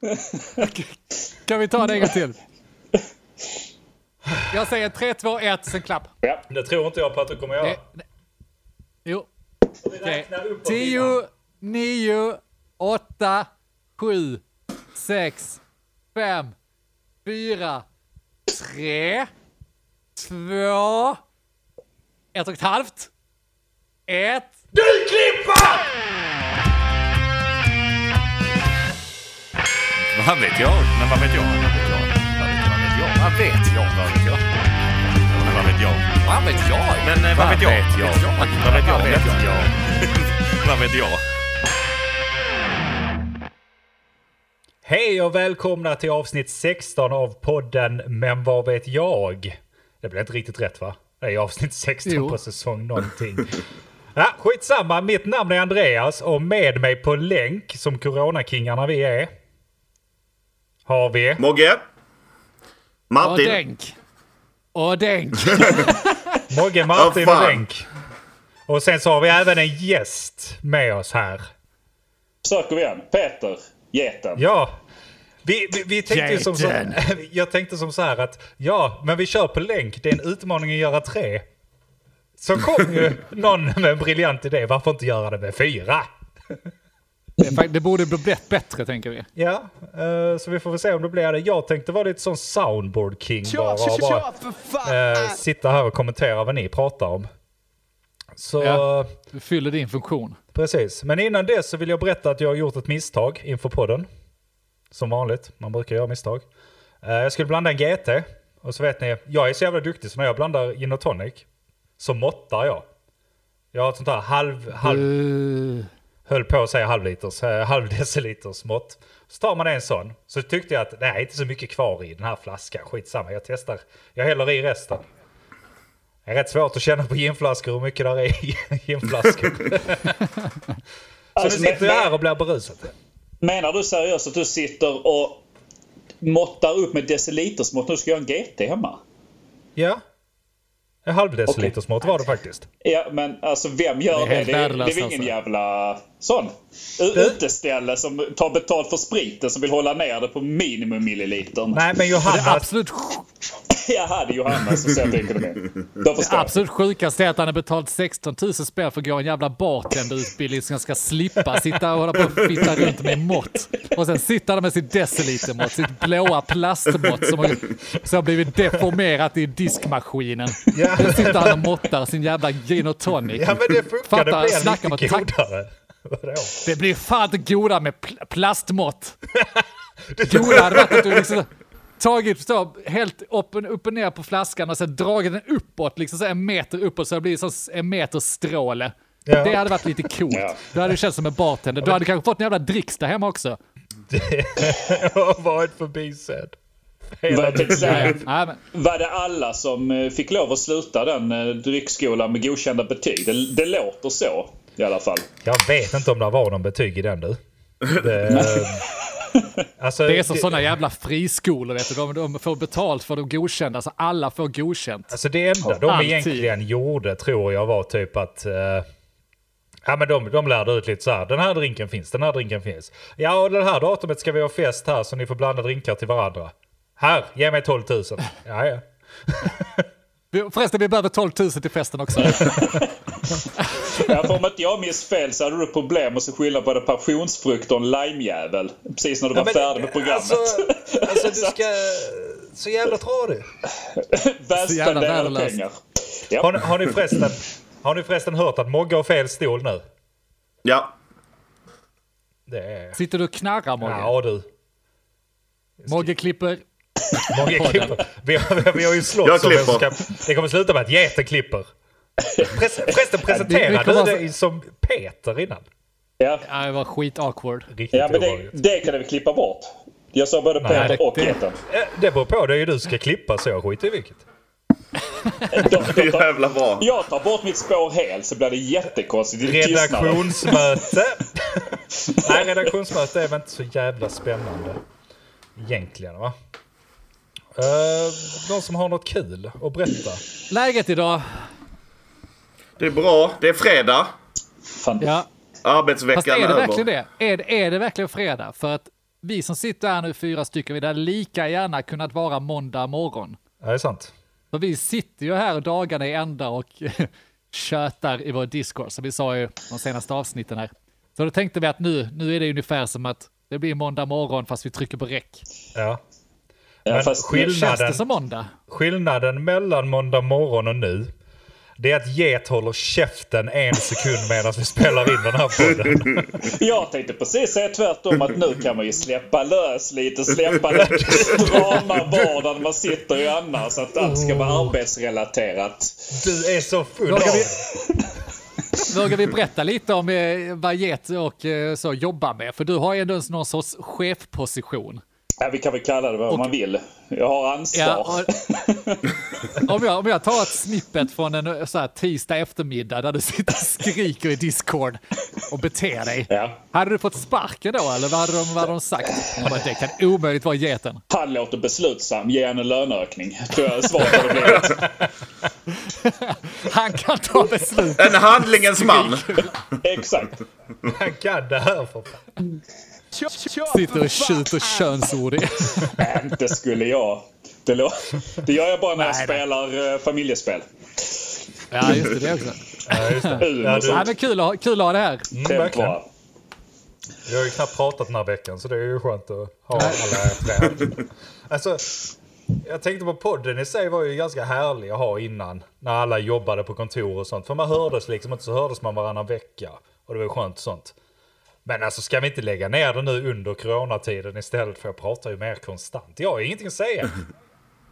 Kan vi ta det en gång till? Jag säger 3, 2, 1, sen klapp. Ja. Det tror inte jag på att du kommer göra. Det, det, jo. Okej. räknar uppåt 10, innan. 9, 8, 7, 6, 5, 4, 3, 2, 1 och ett halvt, 1. Du klipper! Vad vet jag? Men vad vet jag? Vad vet jag? Vad vet jag? Vad vet jag? Vad vet jag? Men vad vet jag? Vad vet jag? Men eh, vad vet jag? Vad vet jag? Vad vet jag? Vad vet jag? Hej och välkomna till avsnitt 16 av podden Men vad vet jag? Det blev inte riktigt rätt va? Det är avsnitt 16 Jo. på säsong någonting. Ja, skitsamma, mitt namn är Andreas och med mig på länk, som coronakingarna vi är, har vi... Mogge. Och Martin. denk. Och denk. Mogge, Martin Ja, och. Länk. Och sen så har vi även en gäst med oss här. Söker vi igen. Peter. Geten. Ja, vi, vi, vi tänkte som så. Jag tänkte som så här att ja, men vi kör på länk. Det är en utmaning att göra tre. Så kom ju någon med en briljant idé. Varför inte göra det med fyra? Det, det borde bli bättre, bättre tänker vi. Ja, eh, så vi får väl se om det blir det. Jag tänkte vara lite sån soundboard king bara. Och bara eh, sitta här och kommentera vad ni pratar om. Så Ja. Du fyller din funktion. Precis, men innan det så vill jag berätta att jag har gjort ett misstag inför podden. Som vanligt, man brukar göra misstag. Eh, Jag skulle blanda en GT. Och så vet ni, jag är så jävla duktig så när jag blandar gin och tonic så måttar jag. Jag har ett sånt här halv, halv, Uh, höll på att säga halvliters, eh, halv deciliters mått. Så tar man en sån, så tyckte jag att det är inte så mycket kvar i den här flaskan, skitsamma, jag testar. Jag häller i resten. Det är rätt svårt att känna på ginflaskor hur mycket där är i ginflaskor. så Alltså, nu sitter jag här och blir berusad. Menar du seriöst att du sitter och måttar upp med decilitersmått? Nu ska jag göra en GT hemma. Ja. En halv deciliters mått var det faktiskt. Ja, men alltså vem gör Det är det? helt Det är, det är ingen alltså. jävla sån uteställe som tar betalt för spriten som vill hålla ner det på minimum milliliter. Nej men det Johanna, absolut, Jaha, det är Johanna som sätter ekonomin. Det absolut sjukaste är att han har betalt 16 000 spänn för att gå en jävla bartenderutbildning som ska slippa sitta och hålla på och fitta runt med mått. Och sen sitter han med sitt decilitermått, sitt blåa plastmått som har, som har blivit deformerat i diskmaskinen. Ja. Då sitter han och måttar sin jävla gin och tonic. ja men det funkar, Fattar, det blir lite godare. Vadå? Det blir fan inte godare med pl- plastmått. Godare hade varit att du liksom tagit, så, helt upp, och- upp och ner på flaskan och sen dragit den uppåt, liksom så en meter uppåt så det blir som en meter stråle. Ja. Det hade varit lite coolt. Ja. Då hade känts som en bartender. Du hade kanske fått en jävla dricks där hemma också. Jag har varit förbisedd. Men, Var det alla som eh, fick lov att sluta den eh, dryckskolan med godkända betyg? Det, det låter så i alla fall. Jag vet inte om det var någon betyg i den du. Det, alltså, det är som sådana jävla friskolor, vet du. De, de får betalt för de godkända, så alla får godkänt. Alltså det enda de Alltid. egentligen gjorde tror jag var typ att... eh, ja men de, de lärde ut lite så här. Den här drinken finns, den här drinken finns. Ja och det här datumet ska vi ha fest här så ni får blanda drinkar till varandra. Här, ge mig 12 000. Ja, ja. Förresten, vi behöver 12 000 till festen också. Ja, för om inte jag minns fel så hade du problem att så skylla på det passionsfrukt och en limejävel. Precis när du var men, färdig med programmet. Alltså, alltså du ska... Så jävla tradig. så jävla Väl värdelöst. pengar. Har, Ja. ni- har, ni förresten, har ni förresten hört att Mogge har fel stol nu? Ja. Det är... Sitter du och knarrar Mogge? Ja du. Mogge klipper. Klipper. Vi har, vi har ju slått som som klipper. ska, Det kommer sluta med att Geten klipper. Förresten presentera du alltså- dig som Peter innan. Ja. Ja, det var skit awkward. Riktigt ja, men det, det kan vi klippa bort. Jag sa både Peter det- och det- Geten. Eh, Det beror på, det är ju du ska klippa så jag skiter i vilket. Jävla bra. Jag tar bort mitt spår helt så blir det jättekonstigt. Det. Redaktionsmöte. Nej, redaktionsmöte är väl inte så jävla spännande. Egentligen va? Uh, någon som har något kul att berätta? Läget idag? Det är bra. Det är fredag. Fan. Ja, Arbetsveckan fast är det över. verkligen det? Är, är det verkligen fredag? För att vi som sitter här nu, fyra stycken, vi hade lika gärna kunnat vara måndag morgon. Ja, det är sant. För vi sitter ju här dagarna i ända och tjötar i vår Discord, som vi sa i de senaste avsnitten här. Så då tänkte vi att nu, nu är det ungefär som att det blir måndag morgon fast vi trycker på räck. Ja. Ja, Men fast skillnaden- Känns det som måndag? Skillnaden mellan måndag morgon och nu, det är att Get håller käften en sekund medan vi spelar in den här podden. Jag tänkte precis säga tvärtom att nu kan man ju släppa lös lite, släppa den strama vardagen man sitter i annars. Så att allt ska vara arbetsrelaterat. Du är så full av... Vågar vi, vågar vi berätta lite om eh, vad Get och eh, så jobbar med? För du har ju ändå någon sorts chefposition. Ja, vi kan väl kalla det vad man vill. Jag har ansvar. Ja, och, om, jag, om jag tar ett snippet från en eh, så här, tisdag eftermiddag där du sitter och skriker i Discord och beter dig. Ja. Hade du fått sparken då eller vad hade de, vad hade de sagt? Jag bara, det kan omöjligt vara geten. Han låter beslutsam. Ge henne en löneökning. Tror jag svaret hade blivit. Han kan ta beslut. En handlingens man. Exakt. Han kan det här för fan. Sitter och tjuter könsord i. Inte skulle jag. Det, lå- det gör jag bara när jag spelar eh, familjespel. Ja, just det, det också. Ja, just det. Ja, och sånt. men kul, att, ha- kul att ha det här. mm, Det verkligen. Jag har ju knappt pratat den här veckan så det är ju skönt att ha alla tre här. Alltså, jag tänkte på podden i sig var ju ganska härlig att ha innan. När alla jobbade på kontor och sånt. För man hördes liksom inte så hördes man varannan vecka. Och det var ju skönt sånt. Men alltså ska vi inte lägga ner det nu under coronatiden istället för jag pratar ju mer konstant. Jag har ingenting att säga.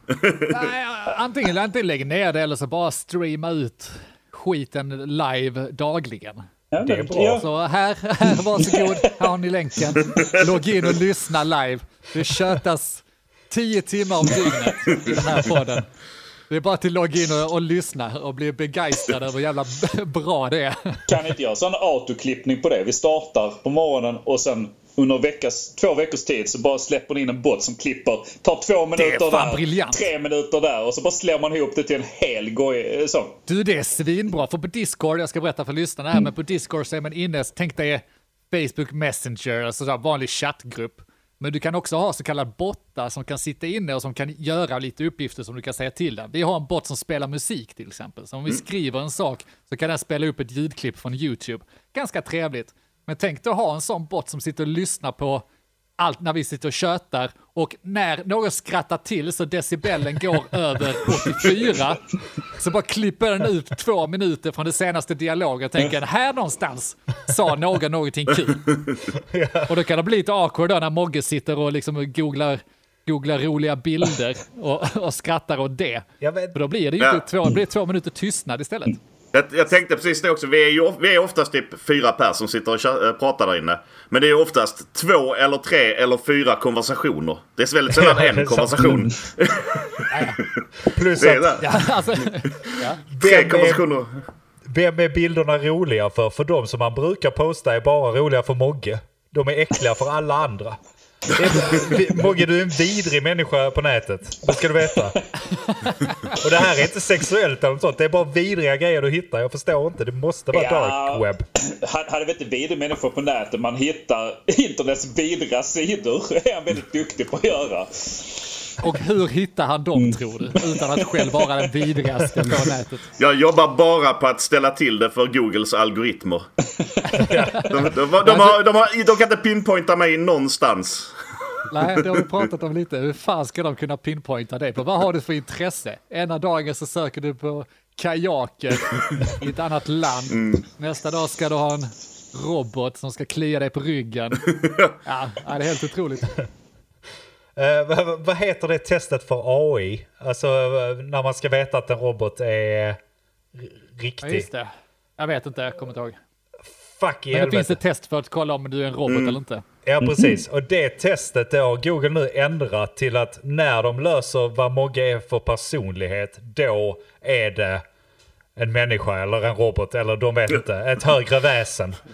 Nej, antingen, antingen lägg ner det eller så bara streama ut skiten live dagligen. Ja, Det är bra. Ja, Så här, här varsågod, här har ni länken. Logga in och lyssna live. Det tjötas tio timmar om dygnet i den här podden. Det är bara att logga in och, och lyssna och bli begeistrad över hur jävla bra det är. kan inte göra sån autoklippning på det? Vi startar på morgonen och sen under veckas, två veckors tid så bara släpper ni in en bot som klipper. Tar två minuter där, briljant. tre minuter där och så bara slår man ihop det till en hel goj, eh, så. Du, det är svinbra, för på Discord, jag ska berätta för lyssnarna här, men på Discord så är man inne, tänk dig Facebook Messenger, alltså där vanlig chattgrupp. Men du kan också ha så kallade bottar som kan sitta inne och som kan göra lite uppgifter som du kan säga till den. Vi har en bot som spelar musik till exempel, så om vi skriver en sak så kan den spela upp ett ljudklipp från YouTube. Ganska trevligt. Men tänk dig att ha en sån bot som sitter och lyssnar på allt när vi sitter och tjötar och när någon skrattar till så decibellen går över 84 så bara klipper den ut två minuter från det senaste dialogen och tänker här någonstans sa någon någonting kul. Och då kan det bli lite awkward då när Mogge sitter och liksom googlar, googlar roliga bilder och, och skrattar åt det. Jag vet. För då blir det ju Ja. två, det blir två minuter tystnad istället. Jag, jag tänkte precis det också. Vi är ju vi är oftast typ fyra pers som sitter och äh, pratar där inne. Men det är oftast två eller tre eller fyra konversationer. Det är väldigt sällan Ja, en konversation. Plus Det är att. Ja, alltså, Tre konversationer. vem är bilderna roliga för? För de som man brukar posta är bara roliga för Mogge. De är äckliga för alla andra. Mogge, du är en vidrig människa på nätet. Det ska du veta. Och det här är inte sexuellt eller något sånt. Det är bara vidriga grejer du hittar. Jag förstår inte. Det måste vara Ja. dark web. Han väl inte vidrig människor på nätet. Man hittar internets vidriga sidor. Det är han väldigt duktig på att göra. Och hur hittar han dem tror du? Utan att själv vara den vidrigaste på nätet. Jag jobbar bara på att ställa till det för Googles algoritmer. De, de, de, de, har, de, har, de kan inte pinpointa mig någonstans. Nej, det har vi pratat om lite. Hur fan ska de kunna pinpointa dig på? Vad har du för intresse? Ena dagen så söker du på kajaker i ett annat land. Nästa dag ska du ha en robot som ska klia dig på ryggen. Ja, ja, det är helt otroligt. Eh, vad, heter det testet för AI? Alltså eh, när man ska veta att en robot är r- Ja, riktig. just det. Jag vet inte, jag kommer inte ihåg. Fuck i Men det finns ett test för att kolla om du är en robot eller inte. Ja, precis. Och det testet det har Google nu ändrat till att när de löser vad Mogge är för personlighet, då är det en människa eller en robot eller de vet inte, ett högre väsen.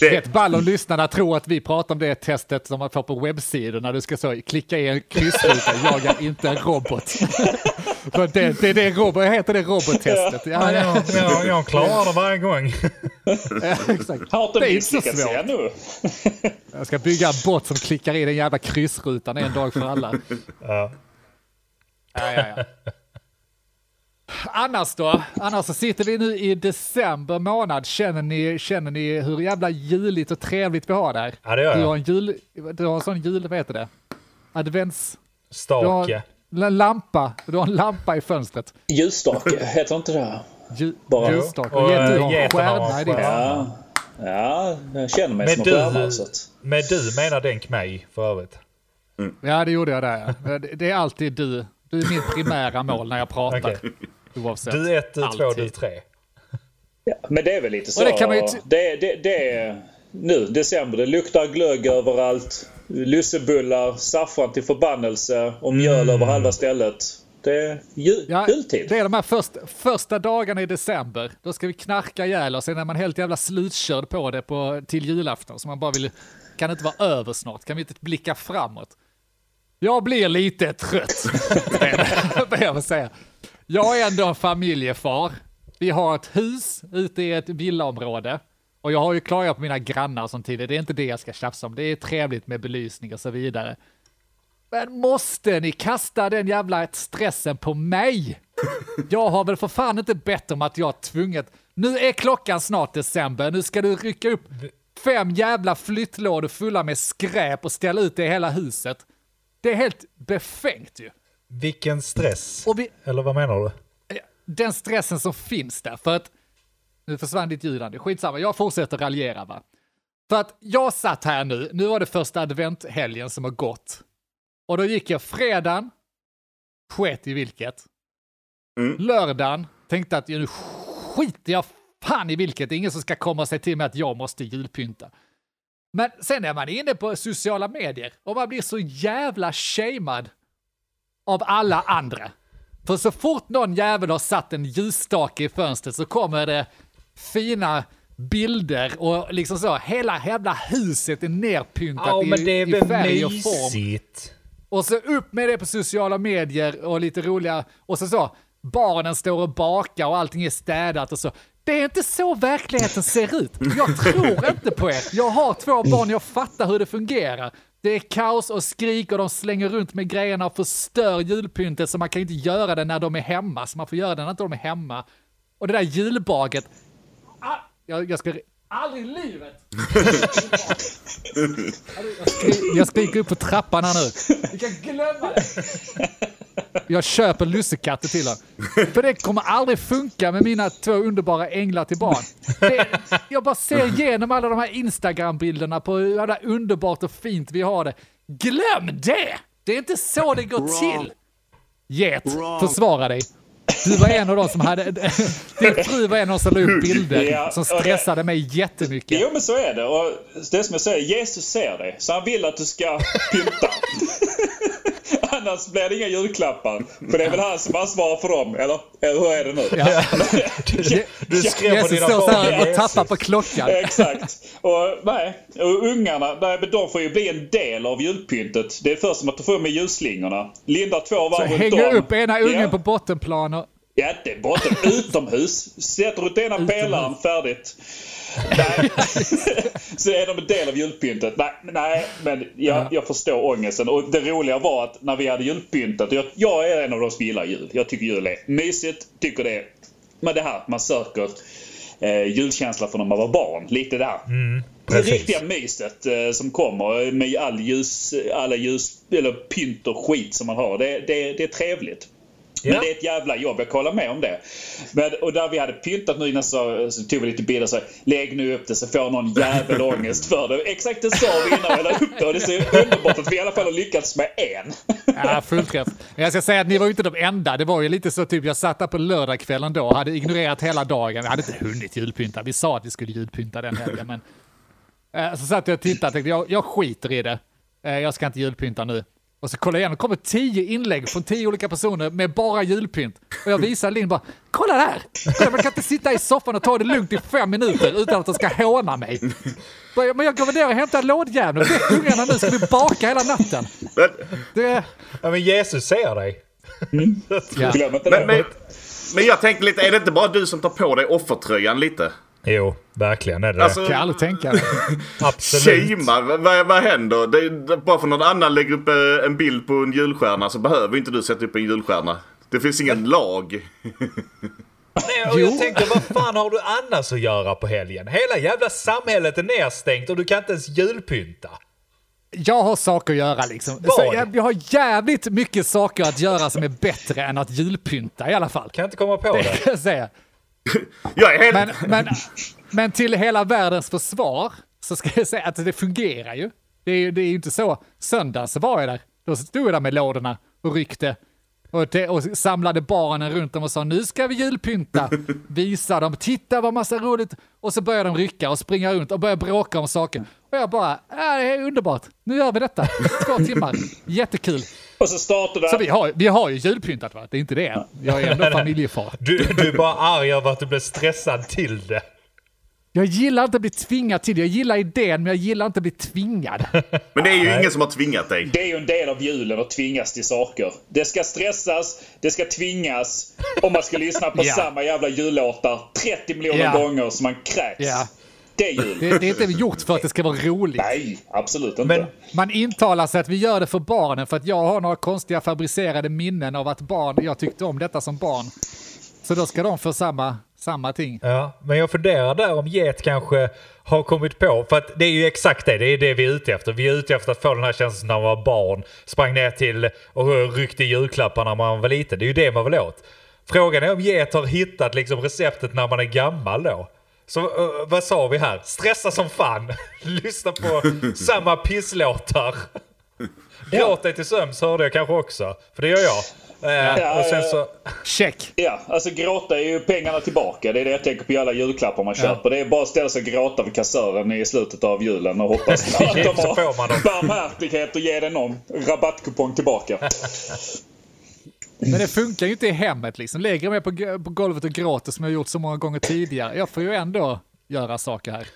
Det, Rätt ball om lyssnarna tror att vi pratar om det testet som man får på webbsidor när du ska så klicka i en kryssruta, jag är inte en robot. För det, det, det är robot, heter det robottestet. Ja, Ja, ja. jag, klarar det varje gång. Exakt. Har inte Det är inte så svårt. nu. Jag ska bygga en bot som klickar i den jävla kryssrutan en dag för alla. Ja. Ja, ja, ja. Annars då? Annars så sitter vi nu i december månad. Känner ni, känner ni hur jävla juligt och trevligt vi har där? Ja, det gör Du jag. har en jul, du har en sån jul, vad heter det? Advents... Du har Stake. en lampa, du har en lampa i fönstret. Ljusstake, heter inte det? Ju, Bara- ljusstake. Och, Och get- du eh, har en geten har en stjärna i stjärna. Ja, ja jag känner mig Men som du, en stjärna. Men du menar Denk mig för övrigt? Ja, det gjorde jag där. ja. Det, det är alltid du. Du är min primära mål när jag pratar. Okej. Oavsett. Du ett, du två, Alltid. du tre. Ja, men det är väl lite så. Och det kan man ju det, det, det är nu, december. Det luktar glögg överallt. Lussebullar, saffran till förbannelse och mjöl över halva stället. Det är ju, Ja, jultid. det är de här först, första dagarna i december. Då ska vi knarka ihjäl och sen är man helt jävla slutkörd på det på, till julafton. Så man bara vill, kan det inte vara över snart? Kan vi inte blicka framåt? Jag blir lite trött, det är vad jag vill säga. Jag är ändå en familjefar. Vi har ett hus ute i ett villaområde. Och jag har ju klagat på mina grannar som tidigare. Det är inte det jag ska tjafsa om. Det är trevligt med belysning och så vidare. Men måste ni kasta den jävla stressen på mig? Jag har väl för fan inte bett om att jag tvunget. Nu är klockan snart december, nu ska du rycka upp fem jävla flyttlådor fulla med skräp och ställa ut det i hela huset. Det är helt befängt ju. Vilken stress. Vi, Eller vad menar du? den stressen som finns där, för att nu försvann ditt ljud, Andy. skitsamma, jag fortsätter raljera va. För att jag satt här nu, nu var det första adventhelgen som har gått. Och då gick jag fredagen, sket i vilket. Lördagen, tänkte att nu skiter jag fan i vilket, det är ingen som ska komma och säga till mig att jag måste julpynta. Men sen är man inne på sociala medier och man blir så jävla shamead av alla andra. För så fort någon jävel har satt en ljusstake i fönstret så kommer det fina bilder och liksom så, hela jävla huset är nerpyntat Ja, i, är i färg och form. Och så upp med det på sociala medier och lite roliga, och så så, barnen står och bakar och allting är städat och så. Det är inte så verkligheten ser ut. Jag tror inte på er. Jag har två barn, jag fattar hur det fungerar. Det är kaos och skrik och de slänger runt med grejerna och förstör julpyntet så man kan inte göra det när de är hemma, så man får göra det när inte de är hemma. Och det där julbaget. Ah, jag, jag ska... Aldrig i livet! Jag, skri, jag skriker upp på trappan här nu. Vi kan glömma det. Jag köper lussekatter till honom. För det kommer aldrig funka med mina två underbara änglar till barn. Det, jag bara ser igenom alla de här Instagram-bilderna på hur jävla underbart och fint vi har det. Glöm det! Det är inte så det går till. Get, försvara dig. Du var en av de som hade... Din fru var en av de som la upp bilder Ja, som det- stressade mig jättemycket. Jo men så är det. Och det är som jag säger, Jesus ser dig. Så han vill att du ska pynta. Annars blir det inga julklappar. För det är väl han som ansvarar för dem, eller? Eller hur är det nu? Ja. Du skrev på Jesus dina står så barn. och tappar på klockan. Exakt. Och, nej, och ungarna, nej, men de får ju bli en del av julpyntet. Det är först som att du får med ljusslingorna. Lindar två varv runt Hänger om. upp ena ungen ja. på bottenplan och... Ja, det är botten. Utomhus. Sätter ut ena pelaren, färdigt. Nej. så är de en del av julpyntet. Nej, nej men jag, jag förstår ångesten. Och det roliga var att när vi hade julpyntat. Jag, jag är en av de som gillar jul. Jag tycker jul är mysigt. Tycker det är... Men det här, man söker eh, julkänsla från när man var barn. Lite där. det precis. riktiga myset eh, som kommer med all ljus, alla ljus, eller pynt och skit som man har. Det, det, det är trevligt. Men Ja. det är ett jävla jobb, jag kollar med om det. Men, och där vi hade pyntat nu innan så, så tog vi lite bilder så lägg nu upp det så får någon jävel ångest för det. Exakt det sa vi innan vi la upp det och det är så underbart att vi i alla fall har lyckats med en. Ja, fullt träff. Men jag ska säga att ni var ju inte de enda. Det var ju lite så typ, jag satt där på lördagskvällen då, hade ignorerat hela dagen. Vi hade inte hunnit julpynta. Vi sa att vi skulle julpynta den helgen, men... Eh, så satt jag och tittade och tänkte, jag, jag skiter i det. Eh, jag ska inte julpynta nu. Och så kollade jag igen, det kommer tio inlägg från tio olika personer med bara julpynt. Och jag visade Linn bara, kolla där! Kolla, man kan inte sitta i soffan och ta det lugnt i fem minuter utan att de ska håna mig. Men jag går väl ner och hämtar lådjäveln, väck ungarna nu, ska vi baka hela natten. Men, Det... Ja, men Jesus ser dig. Ja. Glöm inte men, det. men, men jag tänkte lite, är det inte bara du som tar på dig offertröjan lite? Jo, verkligen är det Alltså, Kan jag aldrig tänka mig. Absolut. Shama, vad, vad, händer? Det, bara för någon annan lägger upp eh, en bild på en julstjärna så behöver inte du sätta upp en julstjärna. Det finns ingen lag. Nej, och Jo. jag tänker, vad fan har du annars att göra på helgen? Hela jävla samhället är nedstängt och du kan inte ens julpynta. Jag har saker att göra liksom. Jag, jag har jävligt mycket saker att göra som är bättre än att julpynta i alla fall. Kan inte komma på Det det. jag är helt... Men, men, men till hela världens försvar så ska jag säga att det fungerar ju. Det är ju det är ju inte så. Söndagen så var jag där. Då stod jag där med lådorna och ryckte. Och, det, och samlade barnen runt dem och sa nu ska vi julpynta. Visa dem, titta vad massa roligt. Och så började de rycka och springa runt och börja bråka om saker. Och jag bara, äh, det är underbart. Nu gör vi detta. Två timmar. Jättekul. Och så startar Så det... vi har, vi har ju julpyntat va? Det är inte det. Jag är ändå familjefar. Du, du är bara arg över att du blev stressad till det. Jag gillar inte att bli tvingad till det. Jag gillar idén, men jag gillar inte att bli tvingad. Men det är ju ingen som har tvingat dig. Det är ju en del av julen att tvingas till saker. Det ska stressas, det ska tvingas och man ska lyssna på Ja. samma jävla jullåtar 30 miljoner Ja. gånger så man kräks. Ja. Det är jul. Det, det är inte gjort för att det ska vara roligt. Nej, absolut inte. Men Man intalar sig att vi gör det för barnen för att jag har några konstiga fabricerade minnen av att barn, jag tyckte om detta som barn. Så då ska de få samma, samma ting. Ja, men jag funderar där om Get kanske har kommit på, för att det är ju exakt det, det är det vi är ute efter. Vi är ute efter att få den här känslan när man var barn, sprang ner till och ryckte julklappar när man var liten. Det är ju det man vill åt. Frågan är om Get har hittat liksom receptet när man är gammal då. Så eh, vad sa vi här? Stressa som fan. Lyssna på samma pisslåtar. Gråt dig till sömns hörde jag kanske också. För det gör jag. Eh, och sen så... Check! Ja, alltså gråta är ju pengarna tillbaka. Det är det jag tänker på i alla julklappar man köper. Det är bara att ställa sig och gråta vid kassören i slutet av julen och hoppas att de har barmhärtighet och ger dig någon rabattkupong tillbaka. Men det funkar ju inte i hemmet liksom. Lägger jag mig på, på golvet och gråter som jag gjort så många gånger tidigare. Jag får ju ändå göra saker här.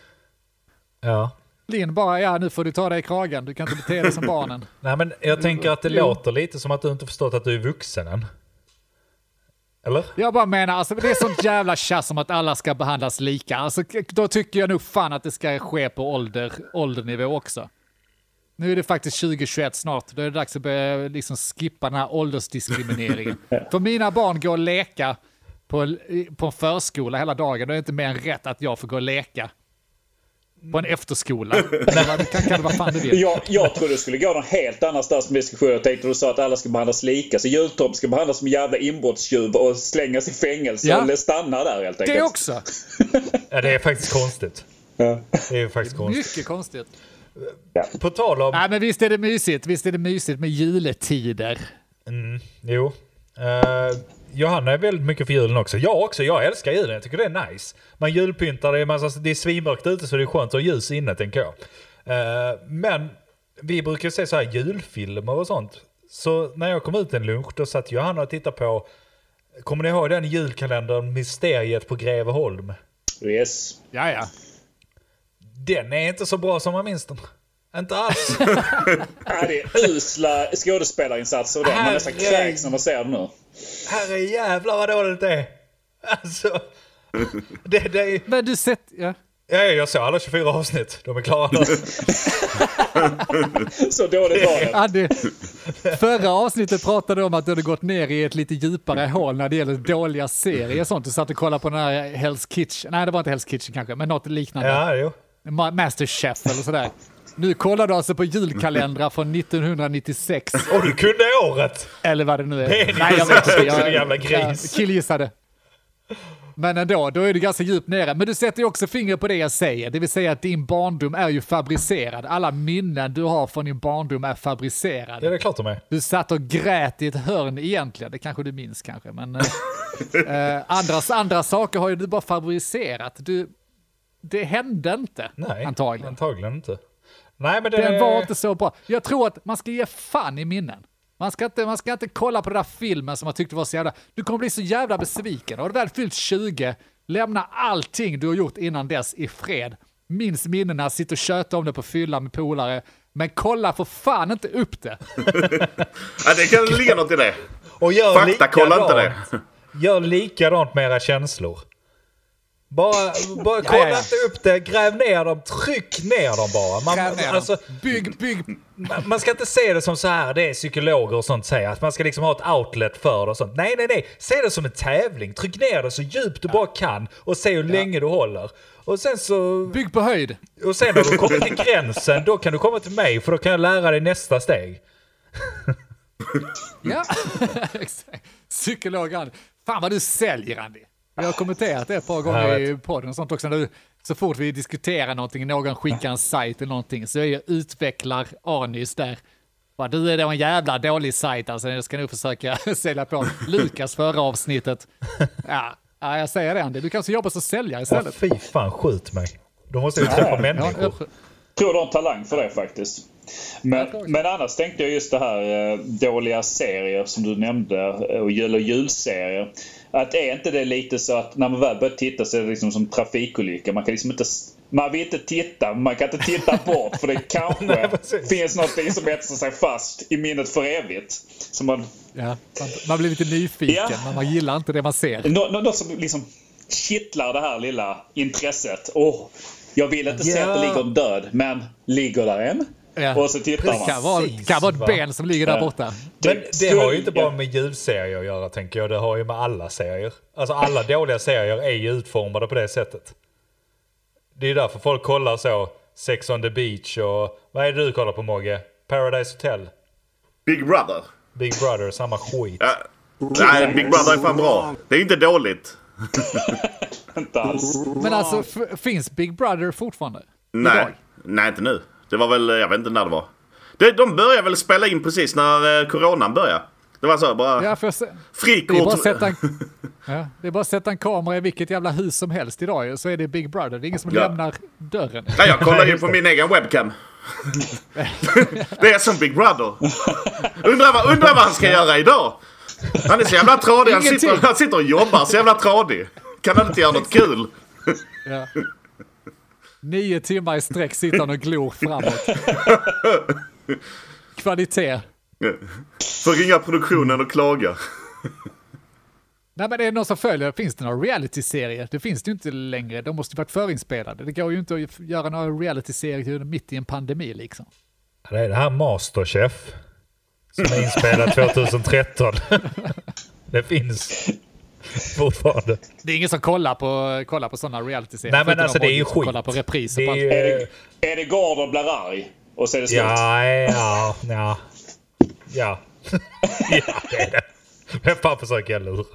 Ja. Linn bara, ja nu får du ta dig i kragen. Du kan inte bete dig som barnen. Nej men jag tänker att det Jo. låter lite som att du inte förstått att du är vuxen än. Eller? Jag bara menar, alltså, det är sånt jävla tjafs om att alla ska behandlas lika. Alltså, då tycker jag nog fan att det ska ske på ålder, åldernivå också. Nu är det faktiskt 2021 snart, då är det dags att börja liksom skippa den här åldersdiskrimineringen. För mina barn går och leka på, på en förskola hela dagen, då är det inte mer än rätt att jag får gå och leka på en efterskola. Kan, kan det vara fan du vill. Jag, jag trodde det skulle gå någon helt annanstans med diskussion. Jag tänkte du sa att alla ska behandlas lika. Så Jultomte ska behandlas som en jävla inbrottstjuv och slängas i fängelse Ja. eller stanna där helt enkelt. Det också! Ja det är faktiskt konstigt. Ja. Det är faktiskt konstigt. Mycket konstigt. På tal om... Nej men visst är det mysigt, visst är det mysigt med juletider. Jo. Uh, Johanna är väldigt mycket för julen också. Jag också. Jag älskar julen. Jag tycker det är nice. Man julpyntar, det är, massa, det är svinmörkt ute så det är skönt att ha ljus inne tänker jag. Eh, men vi brukar se så här julfilmer och sånt. Så när jag kom ut en lunch då satt Johanna och tittade på, kommer ni ihåg den julkalendern Mysteriet på Greveholm? Yes. Ja, ja. Den är inte så bra som man minns den. Inte alls. Ja, det är usla skådespelarinsatser och det. Man nästan kräks när man ser det nu. Herre jävlar vad dåligt det är. Alltså. Det, det är, Men du sett, ja. ja, jag såg alla 24 avsnitt. De är klara nu. Så dåligt var det. Hade, förra avsnittet pratade om att du hade gått ner i ett lite djupare hål när det gäller dåliga serier och sånt. Du satt och kollade på den här Hell's Kitchen. Nej, det var inte Hell's Kitchen kanske, men något liknande. Ja, jo. Ma- Masterchef eller sådär. Nu kollar du alltså på julkalendrar från 1996, Och du kunde året! eller vad det nu är. Det Nej, jag vet inte. Jag, jävla gris. jag killgissade. Men ändå, då är du ganska djupt nere. Men du sätter ju också fingret på det jag säger, det vill säga att din barndom är ju fabricerad. Alla minnen du har från din barndom är fabricerade. Det är klart de är. Du satt och grät i ett hörn egentligen, det kanske du minns kanske, men eh, eh, andra, andra saker har ju du bara favoriserat. Du, det hände inte, Nej, antagligen. antagligen inte. Nej, men det... Den var inte så bra. Jag tror att man ska ge fan i minnen. Man ska, inte, man ska inte kolla på den där filmen som man tyckte var så jävla... Du kommer bli så jävla besviken. Har du väl fyllt 20, lämna allting du har gjort innan dess i fred. Minns minnena, sitt och köta om det på fylla med polare. Men kolla för fan inte upp det. Ja, det kan ligga något i det. Och gör Fakta, kolla inte det. Gör likadant med era känslor. Bara, bara kolla ja, ja. inte upp det, gräv ner dem, tryck ner dem bara. Man, Gräv ner dem. alltså, Bygg, bygg. man, man ska inte se det som så här, det är psykologer och sånt säger, att man ska liksom ha ett outlet för det och sånt. Nej, nej, nej. Se det som en tävling. Tryck ner det så djupt du bara kan och se hur länge du håller. Och sen så... Bygg på höjd. Och sen när du kommer till gränsen, då kan du komma till mig för då kan jag lära dig nästa steg. Ja, exakt. Psykolog Andy. Fan vad du säljer Andy. Vi har kommenterat det ett par gånger Jag i podden och sånt också. Du, så fort vi diskuterar någonting, någon skickar en sajt eller någonting, så är jag utvecklar Anis där. Bara, du är då en jävla dålig sajt alltså, jag ska nog försöka sälja på Lukas förra avsnittet. Ja, ja, jag säger det Andy, du kanske jobbar som säljare Ja, istället. fy fan, skjut mig. Då måste jag träffa Ja, människor. jag, tror du har en talang för det faktiskt. Men, men annars tänkte jag just det här eh, dåliga serier som du nämnde, eh, och jul och julserier. Att är inte det lite så att när man väl börjar titta så är det liksom som trafikolycka. Man kan liksom inte... Man vill inte titta, man kan inte titta bort för det kanske Nej, finns något som etsar sig fast i minnet för evigt. Så man, ja, man, man blir lite nyfiken, Ja. men man gillar inte det man ser. Nå- nå- Något som liksom kittlar det här lilla intresset. Åh, jag vill inte se Ja. att det ligger en död, men ligger där en? Ja. Och så tittar Det man. kan vara, Precis, kan vara va? ett ben som ligger där borta. Men det har ju inte bara med julserier att göra tänker jag. Det har ju med alla serier. Alltså alla dåliga serier är ju utformade på det sättet. Det är därför folk kollar så. Sex on the beach och... Vad är det du kollar på Mogge? Paradise Hotel? Big Brother. Big Brother, samma skit. Ja. Nej, Big Brother är fan bra. Det är inte dåligt. Inte alls. Men alltså, finns Big Brother fortfarande? Nej, Idag? nej inte nu. Det var väl, jag vet inte när det var. Det, de började väl spela in precis när eh, coronan började. Det var så bara Ja, se- det, är frikort. bara sätta en, ja, det är bara att sätta en kamera i vilket jävla hus som helst idag ju, så är det Big Brother. Det är ingen som Ja. lämnar dörren. Ja, jag kollar ju på min egen webcam. det är som Big Brother. Undrar vad, undrar vad han ska göra idag? Han är så jävla tradig. Han sitter, han sitter och jobbar så jävla tradig. Kan han inte göra något kul? Ja. Nio timmar i sträck sitter han och glor framåt. Kvalitet. Får ringa produktionen och klaga. Nej men det är någon som följer, finns det några reality-serier? Det finns det ju inte längre, de måste ju varit förinspelade. Det går ju inte att göra några reality-serier mitt i en pandemi liksom. Det är det här Masterchef. Som är inspelat 2013. det finns fortfarande. Det är ingen som kollar på, kollar på sådana reality-serier. Nej men alltså de det är ju skit. kollar på repriser Det på är ju... det, är det Gordon blir arg och så är det slut? Ja, ja, ja. Ja. ja, det är det. Vem fan försöker jag lura?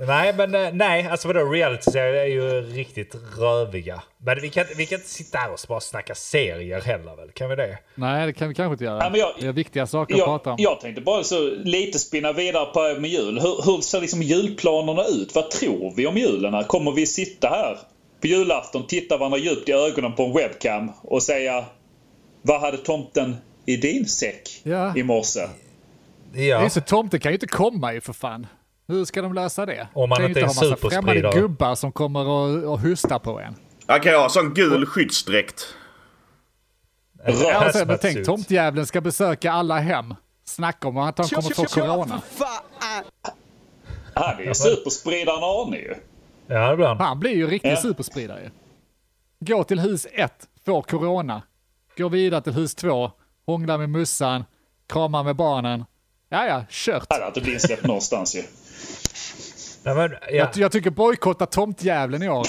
nej, men eh, nej, alltså vadå reality-serier är ju riktigt röviga. Men vi kan, vi kan inte sitta här och bara snacka serier heller väl? Kan vi det? Nej, det kan vi kanske inte göra. Men jag- det är viktiga saker att prata Jag, om. jag tänkte bara så lite spinna vidare på med jul. Hur, hur ser liksom julplanerna ut? Vad tror vi om julen? Kommer vi sitta här på julafton, titta varandra djupt i ögonen på en webcam och säga Vad hade tomten i din säck Ja. i morse? Det Ja. är så tomten kan ju inte komma ju för fan. Hur ska de lösa det? Om man kan inte är ha en massa främmande gubbar som kommer och, och hustar på en. Han kan ju ha sån gul skyddsdräkt. Ja, och sen, Hazmat tänk, tomtjäveln ska besöka alla hem. Snacka om att han kommer få corona. Han är ju superspridaren Arne ju. Ja, det blir han. Han blir ju riktig Ja. superspridare. Gå till hus 1, får corona. Gå vidare till hus 2, hånglar med mussan, kramar med barnen. Ja, ja, kört. Han hade inte blivit insläppt någonstans ju. Nej, men, ja. Jag, jag tycker bojkotta tomtjäveln i år.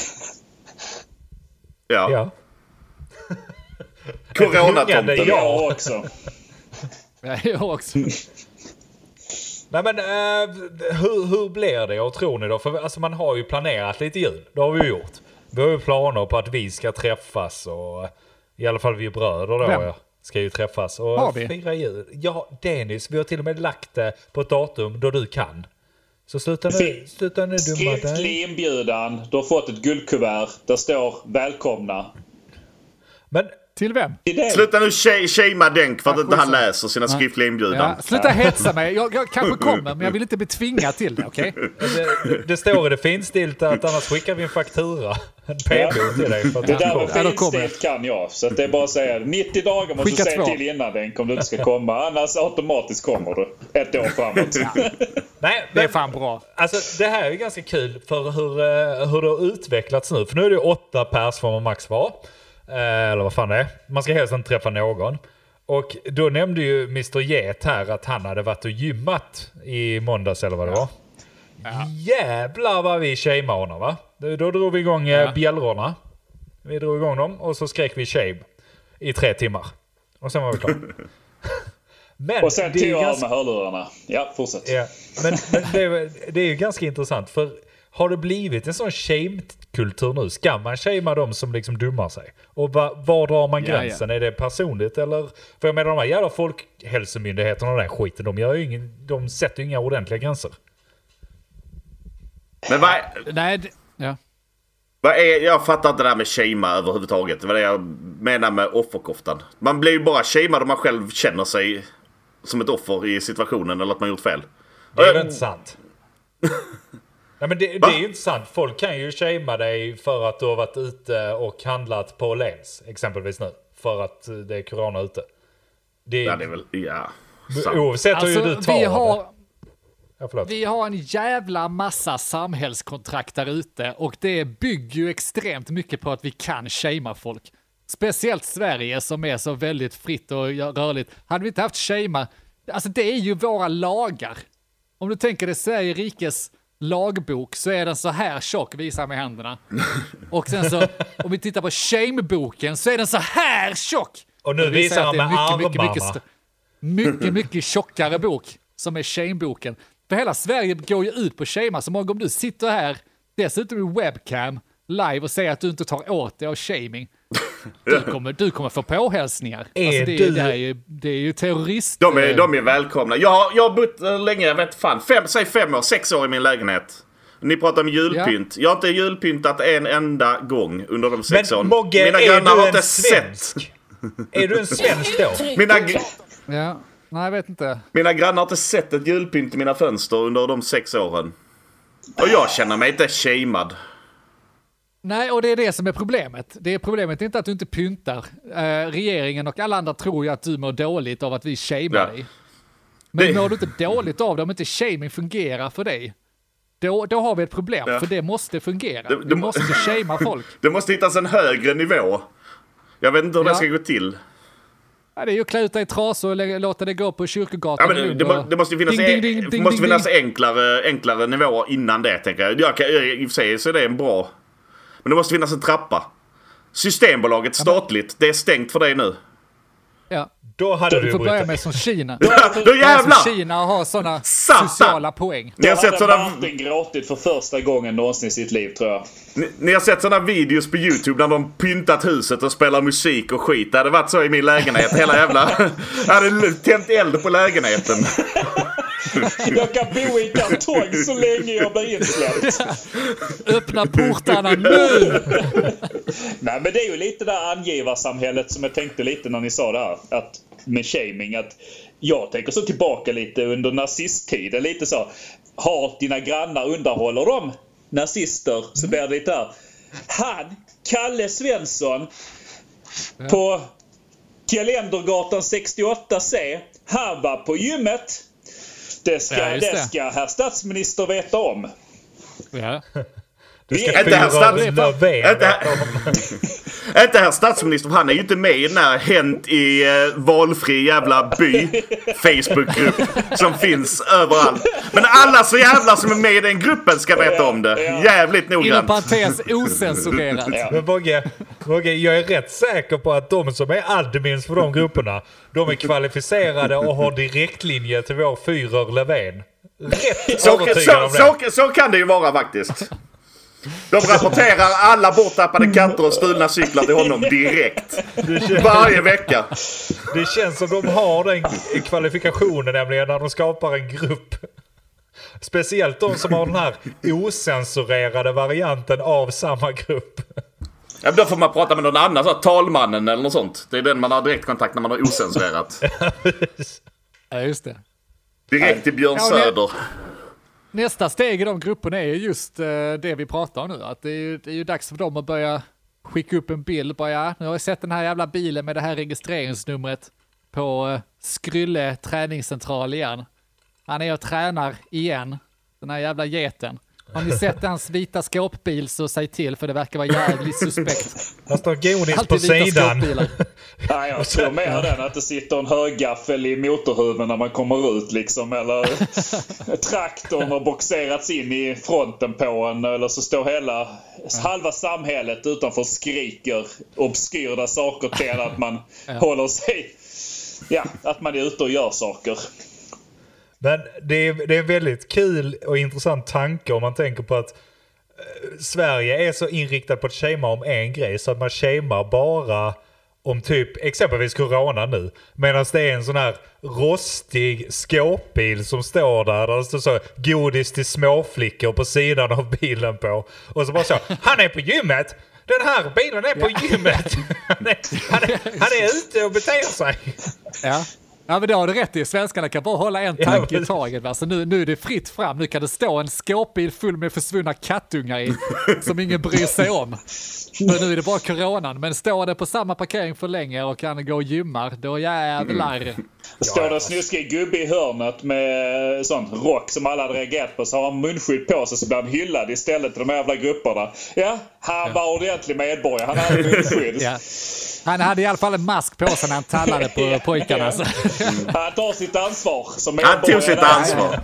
Ja. ja. Coronatomten. Ja. Jag också. Ja, jag också. Nej men eh, hur, hur blir det och tror ni då? För alltså, man har ju planerat lite jul. Det har vi ju gjort. Vi har ju planer på att vi ska träffas och i alla fall vi bröder då Vem? ja, ska ju träffas och Har vi? fira jul. Ja, Dennis, vi har till och med lagt det på ett datum då du kan. Så sluta nu, sluta nu dumma dig. Skriftlig inbjudan. Du har fått ett guldkuvert. Där står välkomna. Men Till vem? Till. Sluta nu shamea Denk för att inte han läser sina skriftliga inbjudan. Ja, sluta hetsa mig. Jag, jag kanske kommer, men jag vill inte bli tvingad till det, okej? det, det står i det finstilta att annars skickar vi en faktura. En p-bot till dig för att Det du där med Ja, skitstet kan jag. Så att det är bara att säga 90 dagar måste du Skicka säga två. till innan den om du inte ska komma. Annars automatiskt kommer du. Ett år framåt. Nej, Det är fan bra. alltså, det här är ju ganska kul för hur, eh, hur det har utvecklats nu. För nu är det ju åtta pers får man max vara. Eh, Eller vad fan det är. Man ska helst inte träffa någon. Och då nämnde ju Mr Get här att han hade varit och gymmat i måndags eller vad det var. Jävlar vad vi shameade honom va? Då, drog vi igång ja. Ja. bjällrorna. Vi drog igång dem och så skrek vi shame i tre timmar. Och sen var vi klara. Men Och sen det är tog jag av ganska- med hörlurarna. Ja, fortsätt. Ja, men, men det, är, det är ju ganska intressant för har det blivit en sån shame-kultur nu? Ska man shamea dem som liksom dummar sig? Och va, var drar man Ja, ja. gränsen? Är det personligt eller? För jag menar de här jävla folkhälsomyndigheterna och den skiten, de, gör ju ingen, de sätter ju inga ordentliga gränser. Men vad, Nej, det, ja. vad är... Jag fattar inte det där med shamea överhuvudtaget. Det var det jag menar med offerkoftan. Man blir ju bara shamead om man själv känner sig som ett offer i situationen eller att man gjort fel. Det är väl inte sant? Nej, men det, det är ju inte sant. Folk kan ju shamea dig för att du har varit ute och handlat på Lens exempelvis nu. För att det är corona ute. Det är, Ja, det är väl... Ja. sant. oavsett hur du Alltså, tar vi det. har, Ja, vi har en jävla massa samhällskontrakt där ute och det bygger ju extremt mycket på att vi kan shamea folk. Speciellt Sverige som är så väldigt fritt och rörligt. Hade vi inte haft shamea, alltså det är ju våra lagar. Om du tänker dig Sverige rikes lagbok så är den så här tjock, visa med händerna. Och sen så, om vi tittar på shameboken så är den så här tjock. Och nu visar han med mycket, mycket, mycket, armarna. st- mycket, mycket tjockare bok som är shameboken. För hela Sverige går ju ut på shama, så många om du sitter här, dessutom i webcam, live och säger att du inte tar åt dig av shaming. Du kommer, du kommer få påhälsningar. Är Alltså det, är, du- det, är, ju- det är ju terrorist... De är, de är välkomna. Jag, har- jag har bott eh, länge, jag vet fan, fem, säg fem år, sex år i min lägenhet. Ni pratar om julpynt. Jag har inte julpyntat en enda gång under de sex Men åren. Mogge, Mina är grannar du har en inte svensk? sett. Är du en svensk då? Mina, Ja, nej jag vet inte. mina grannar har inte sett ett julpynt i mina fönster under de sex åren. Och jag känner mig inte shamead. Nej, och det är det som är problemet. Det är problemet är inte att du inte pyntar. Eh, regeringen och alla andra tror ju att du mår dåligt av att vi shamear Ja. dig. Men Det- mår du inte dåligt av det, om inte shaming fungerar för dig, då, då har vi ett problem, Ja. för det måste fungera. Det- Du det- måste shamea folk. Det måste hittas en högre nivå. Jag vet inte hur Ja. det ska gå till. Ja, det är ju att klä ut dig i trasor och låta det gå på Ja, Kyrkogatan. men i det, må- det måste finnas, Ding, ding, ding, måste finnas enklare, enklare nivåer innan det, tänker jag. jag kan, I och för sig så är det en bra... Men det måste finnas en trappa. Systembolaget statligt, det är stängt för dig nu. Ja. Då hade Du du får börja med som Kina. Då jävlar! Kina har sådana sociala poäng. Ni har, sett såna, Martin gråtit för första gången någonsin i sitt liv tror jag. ni, ni har sett såna videos på YouTube när de pyntat huset och spelar musik och skit. Det hade varit så i min lägenhet. Hela jävla... Jag hade tänt eld på lägenheten. Jag kan bo i kartong så länge jag blir insläppt. Öppna portarna nu! Nej men det är ju lite det där angivarsamhället som jag tänkte lite när ni sa det här. Att, med shaming. Att jag tänker så tillbaka lite under nazisttiden. Lite så. Har dina grannar, underhåller de nazister? Så blir det lite där. Han, Kalle Svensson. På Kalendergatan 68C. Han var på gymmet. Det ska, Ja, det. det. ska herr statsminister veta om. Ja. Du ska Inte här fyra stats- Löfven. Inte här, inte här statsminister, för han är ju inte med i den här Hänt i eh, valfri jävla by Facebookgrupp som finns överallt. Men alla så jävla som är med i den gruppen ska veta om det. Ja. Jävligt Inom noggrant. parentes osensurerat. Ja. Men Mogge, Mogge, jag är rätt säker på att de som är admins för de grupperna, de är kvalificerade och har direktlinje till vår Führer Löfven. Rätt Så, övertygad om så, det. så, så kan det ju vara faktiskt. De rapporterar alla borttappade katter och stulna cyklar till honom direkt. Varje vecka. Det känns som de har den kvalifikationen nämligen när de skapar en grupp. Speciellt de som har den här osensurerade varianten av samma grupp. Ja, då får man prata med någon annan, så här, talmannen eller något sånt. Det är den man har direktkontakt när man har osensurerat. Ja, just det. Direkt till Björn Ja, Söder nästa steg i de grupperna är just eh, det vi pratar om nu. Att det är, ju, det är ju dags för dem att börja skicka upp en bild. Bara, ja, nu har jag sett den här jävla bilen med det här registreringsnumret på eh, Skrylle träningscentral igen. Han är och tränar igen, den här jävla geten. Har ni sett hans vita skåpbil så säg till för det verkar vara jävligt suspekt. Där står godis på sidan. Nej, jag tror mer den att det sitter en högaffel i motorhuven när man kommer ut liksom. Eller traktorn har boxerats in i fronten på en. Eller så står hela halva samhället utanför och skriker obskyra saker till att man håller sig... Ja, att man är ute och gör saker. Men det är, det är en väldigt kul och intressant tanke om man tänker på att eh, Sverige är så inriktat på att shamea om en grej så att man shamear bara om typ exempelvis corona nu. Medan det är en sån här rostig skåpbil som står där. Där det står så godis till småflickor på sidan av bilen på. Och så bara så, han är på gymmet! Den här bilen är på gymmet! Han är, han, är, han är ute och beter sig! Ja. Ja men det har du rätt i, svenskarna kan bara hålla en tanke i taget. Va? Så nu, nu är det fritt fram, nu kan det stå en skåpbil full med försvunna kattungar i, som ingen bryr sig om. För nu är det bara coronan, men står det på samma parkering för länge och kan gå och gymmar, då jävlar. Står det en snuskig gubbe i hörnet med sån rock som alla hade reagerat på så har han munskydd på sig så blir han hyllad istället i de här jävla grupperna. Ja, han var ordentlig medborgare. Han hade munskydd. Ja. Han hade i alla fall en mask på sig när han tallade på pojkarna. Han tar sitt ansvar som Han tog sitt medborgare. ansvar.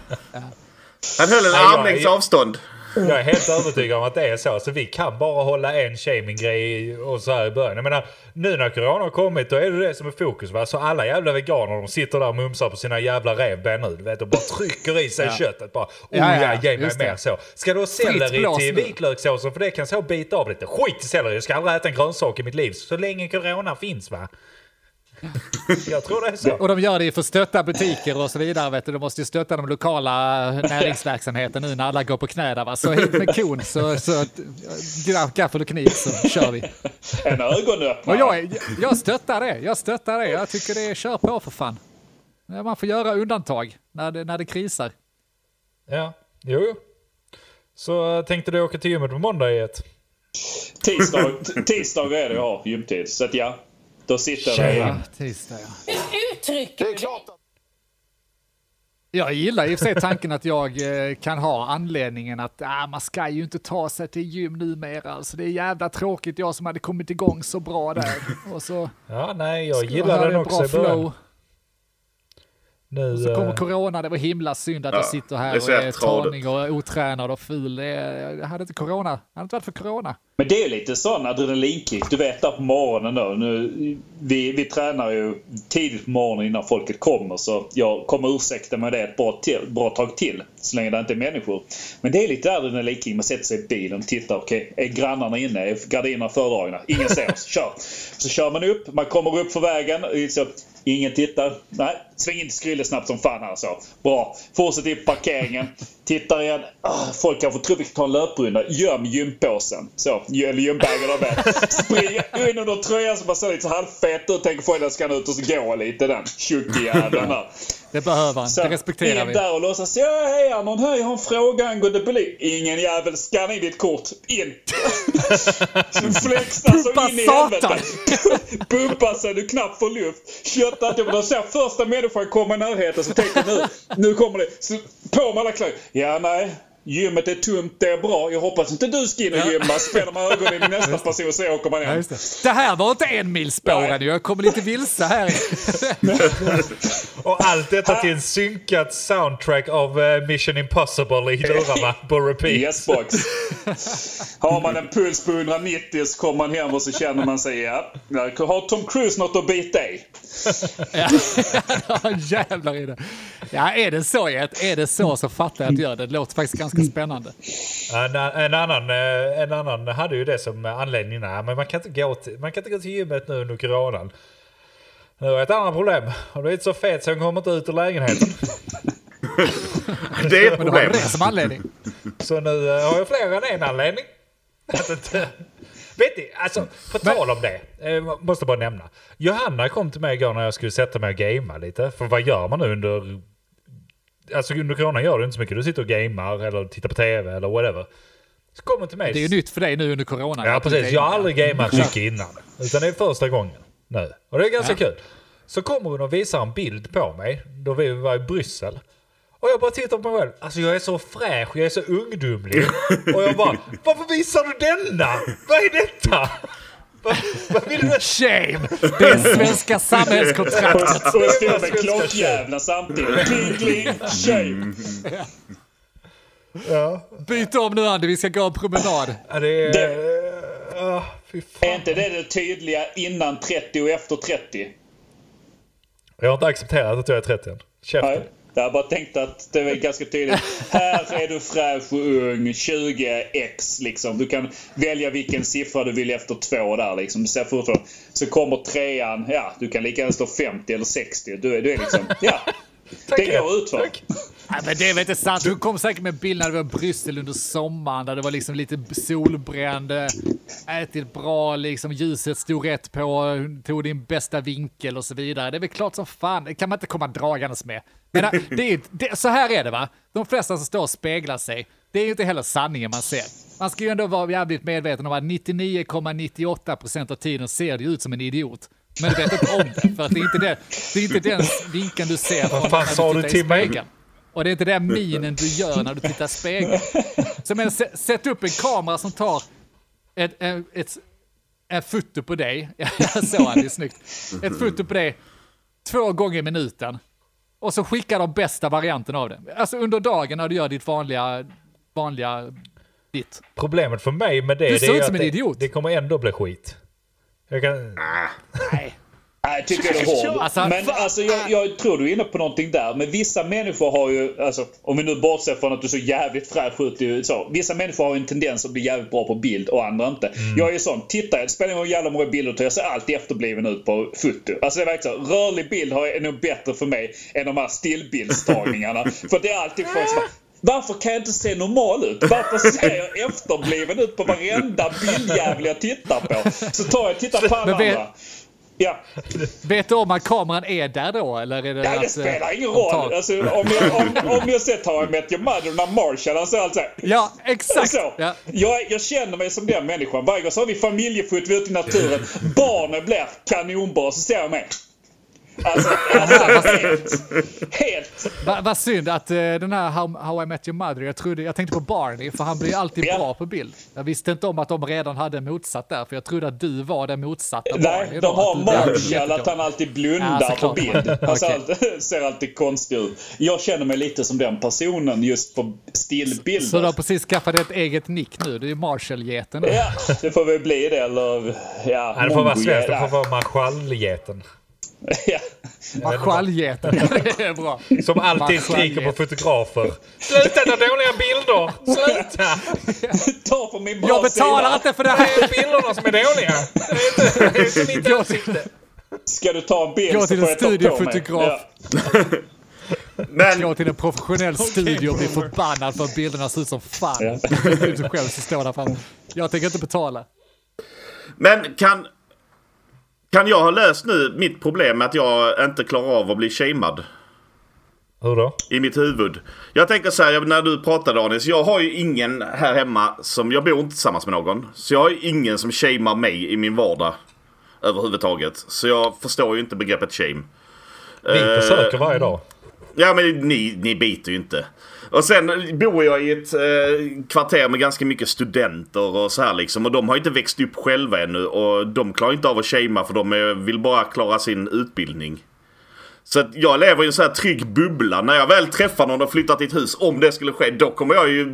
Han höll en armlängds avstånd. Jag är helt övertygad om att det är så. Så vi kan bara hålla en shaming-grej och så här i början. Jag menar, nu när corona har kommit då är det det som är fokus. Va? Så alla jävla veganer de sitter där och mumsar på sina jävla revben nu. Du vet, och bara trycker i sig köttet. Bara, oh Ja, ja, ja, ge mig just det. mer så. Ska du ha selleri till vitlökssåsen för det kan så bita av lite. Skit i selleri, jag ska aldrig äta en grönsak i mitt liv. Så länge corona finns va. Jag tror det är så. Och de gör det för att stötta butiker och så vidare. Vet du. De måste ju stötta de lokala näringsverksamheten nu när alla går på knä där. Va? Så hit med kon, så, så gaffel och kniv så kör vi. En ögonöppnare. Och jag, jag stöttar det. Jag stöttar det. Jag tycker det är kör på för fan. Man får göra undantag när det, när det krisar. Ja, jo, jo. Så äh, tänkte du åka till gymmet på måndag i ett? Tisdag, tisdag är det jag har gymtid. Så att ja, då sitter jag där Ja, tisdag ja. Uttrycker du dig? Jag gillar i och för sig tanken att jag eh, kan ha anledningen att ah, man ska ju inte ta sig till gym numera. Alltså, det är jävla tråkigt, jag som hade kommit igång så bra där. Och så, Ja, nej, jag gillar den en också bra flow. Nu, Så kommer eh, corona, det var himla synd att Ja, jag sitter det är här så och är tanig och otränad och ful. Det är, jag hade inte corona, hade det inte varit för corona. Men det är lite sån adrenalinkick. Du vet där på morgonen då. Nu, vi, vi tränar ju tidigt på morgonen innan folket kommer. Så jag kommer ursäkta med det ett bra, till, bra tag till. Så länge det inte är människor. Men det är lite adrenalinkick. Man sätter sig i bilen och tittar. Okej, är grannarna inne? Är gardinerna fördragna? Ingen ser oss. Kör! Så kör man upp. Man kommer upp för vägen. Så, liksom, ingen tittar. Nej, sväng in till Skrylle snabbt som fan här så. Bra. Fortsätt in på parkeringen. Tittar igen. Ah, folk kanske tror vi ska ta en löprunda. Göm gympåsen. Så, gympagen av det. Spring in under tröjan så man ser lite så halvfet ut. Tänker folk att ska ut och så gå lite den tjocke-jäveln där. Det behöver han, Så det respekterar in vi. där och låtsas ja hej Arnon, här jag har en fråga angående beli. Ingen jävel, scanna in ditt kort. In! Flexa så in i helvete. Pumpa så du knappt får luft. Köttat upp. Då ser första människan komma i närheten så tänker nu, nu kommer det. Så på med alla kläder. Ja, nej. Gymmet är tomt, det är bra. Jag hoppas inte du ska in och gymma. Spänner man ögonen i nästa person så åker man Ja, hem. just det. det här var inte en milspåren, jag kommer lite vilse här. Och allt detta till en synkat soundtrack av eh, Mission Impossible i lurarna på repeat. Yes box. Har man en puls på 190 så kommer man hem och så känner man sig, ja, har Tom Cruise något att bita i? Ja, jävlar i det. Ja, är det så? Är det så så fattar jag att göra det. Det låter faktiskt ganska spännande. En, en, annan, eh, en annan hade ju det som anledning. Nej, men man kan, inte gå till, man kan inte gå till gymmet nu under coronan. Nu har jag ett annat problem. Jag har blivit så fet så jag kommer inte ut ur lägenheten. Det är ett Men problem. det som anledning. Så nu eh, har jag fler än en anledning. Inte- Vet ni, alltså på tal om det. Eh, måste bara nämna. Johanna kom till mig igår när jag skulle sätta mig och gamea lite. För vad gör man nu under alltså under corona gör du inte så mycket. Du sitter och gamar eller tittar på tv eller whatever. Så kommer till mig. Det är ju nytt för dig nu under corona. Ja precis, jag har aldrig gameat mycket innan. Utan det är första gången nu. Och det är ganska kul. Så kommer hon och visar en bild på mig då vi var i Bryssel. Och jag bara tittar på mig själv. Alltså jag är så fräsch, jag är så ungdomlig. Och jag bara, varför visar du denna? Vad är detta? Vad, vill du? Shame! Det är svenska samhällskontraktet. Och jag stod med klockjävlar samtidigt. Kling, kling, shame. Ja, Byt om nu Andy, vi ska gå en promenad. ja, det är... Det- fy Är inte det det tydliga innan 30 och efter 30? Jag har inte accepterat att jag är 30 än. Käften. Jag bara tänkt att det är ganska tydligt. Här är du fräsch och ung, 20x liksom. Du kan välja vilken siffra du vill efter två där liksom. Du ser fortfarande. Så kommer trean, ja du kan lika gärna stå 50 eller 60. Du är, du är liksom, ja. Det går utför. Tack. Nej, men det är väl inte sant. Du kom säkert med bilder när du var i Bryssel under sommaren där det var liksom lite solbränd, äh, ätit bra, liksom ljuset stod rätt på, tog din bästa vinkel och så vidare. Det är väl klart som fan, det kan man inte komma dragandes med. Men äh, det är, det, så här är det va, de flesta som står och speglar sig, det är ju inte heller sanningen man ser. Man ska ju ändå vara jävligt medveten om att 99,98% av tiden ser det ut som en idiot. Men du vet inte om det, för att det är inte, det, det är inte den vinkeln du ser från fan sa du till mig? Och det är inte den minen du gör när du tittar i spegeln. Så men, sä- sätt upp en kamera som tar ett, ett, ett, ett foto på dig. Jag såg han, det är snyggt. Ett foto på dig två gånger i minuten. Och så skickar de bästa varianten av det. Alltså under dagen när du gör ditt vanliga, vanliga ditt. Problemet för mig med det, Du det är att som en det, idiot. det kommer ändå bli skit. Jag kan... Nej. Nej, jag tycker det är hård. Alltså, men alltså, jag, jag tror du är inne på någonting där. Men vissa människor har ju, alltså, om vi nu bortser från att du är så jävligt fräsch ut så. Vissa människor har ju en tendens att bli jävligt bra på bild och andra inte. Mm. Jag är ju sån, tittar jag, det spelar ingen jävla många bilder tar, jag ser alltid efterbliven ut på foto. Alltså det är verkligen så. Rörlig bild har- är nog bättre för mig än de här stillbildstagningarna. för det är alltid folk som varför kan jag inte se normal ut? Varför ser jag efterbliven ut på varenda bildjävel jag tittar på? Så tar jag och tittar på alla andra. Ja. Vet du om att kameran är där då? Eller är det Nej, att, det eh, spelar ingen roll. Alltså, om, jag, om, om jag sett How I Met Your Mother när Marshall, han säger alltså Ja, exakt. så. Ja. Jag, jag känner mig som den människan. Varje gång så har vi familjefot, vi är ute i naturen. Barnen blir kanonbra, så ser jag mig. Alltså, alltså helt, helt. Va- Vad synd att eh, den här How, How I Met Your Mother, jag, trodde, jag tänkte på Barney, för han blir alltid Ja. bra på bild. Jag visste inte om att de redan hade motsatt där, för jag trodde att du var den motsatta Barney. Nej, då, de har Marshall, att han alltid Ja, blundar på såklart. bild. Han ser, Okej. alltid, ser alltid konstig ut. Jag känner mig lite som den personen just på Så du stillbilder. har precis skaffat ett eget nick nu, det är Marshall-geten. Ja, det får väl bli det eller... Ja, Nej, det får vara svenskt, det ja. får vara marschallgeten. Ja. Marshall-geten, det är bra. Som alltid skriker på fotografer. Sluta ta dåliga bilder! Sluta! Ta på min bra Jag betalar sida. inte för det Det här! är bilderna som är dåliga. Det är inte, det är inte mitt Gå ansikte. Ska du ta en bild Gå så till får en jag ta på mig. studiofotograf. Men Gå till en professionell studio och bli förbannad för att bilderna ser ut som fan. Ja. Du själv som står där framme. Jag tänker inte betala. Men kan... Kan jag ha löst nu mitt problem med att jag inte klarar av att bli shamead? Hur då? I mitt huvud. Jag tänker så här, när du pratade Anis. Jag har ju ingen här hemma som... Jag bor inte tillsammans med någon. Så jag har ju ingen som shamear mig i min vardag. Överhuvudtaget. Så jag förstår ju inte begreppet shame. Vi Eh, försöker varje dag. Ja men ni, ni biter ju inte. Och sen bor jag i ett eh, kvarter med ganska mycket studenter och så här liksom. Och de har inte växt upp själva ännu. Och de klarar inte av att shamea för de är, vill bara klara sin utbildning. Så att jag lever i en så här trygg bubbla. När jag väl träffar någon och flyttar till ett hus, om det skulle ske, då kommer jag ju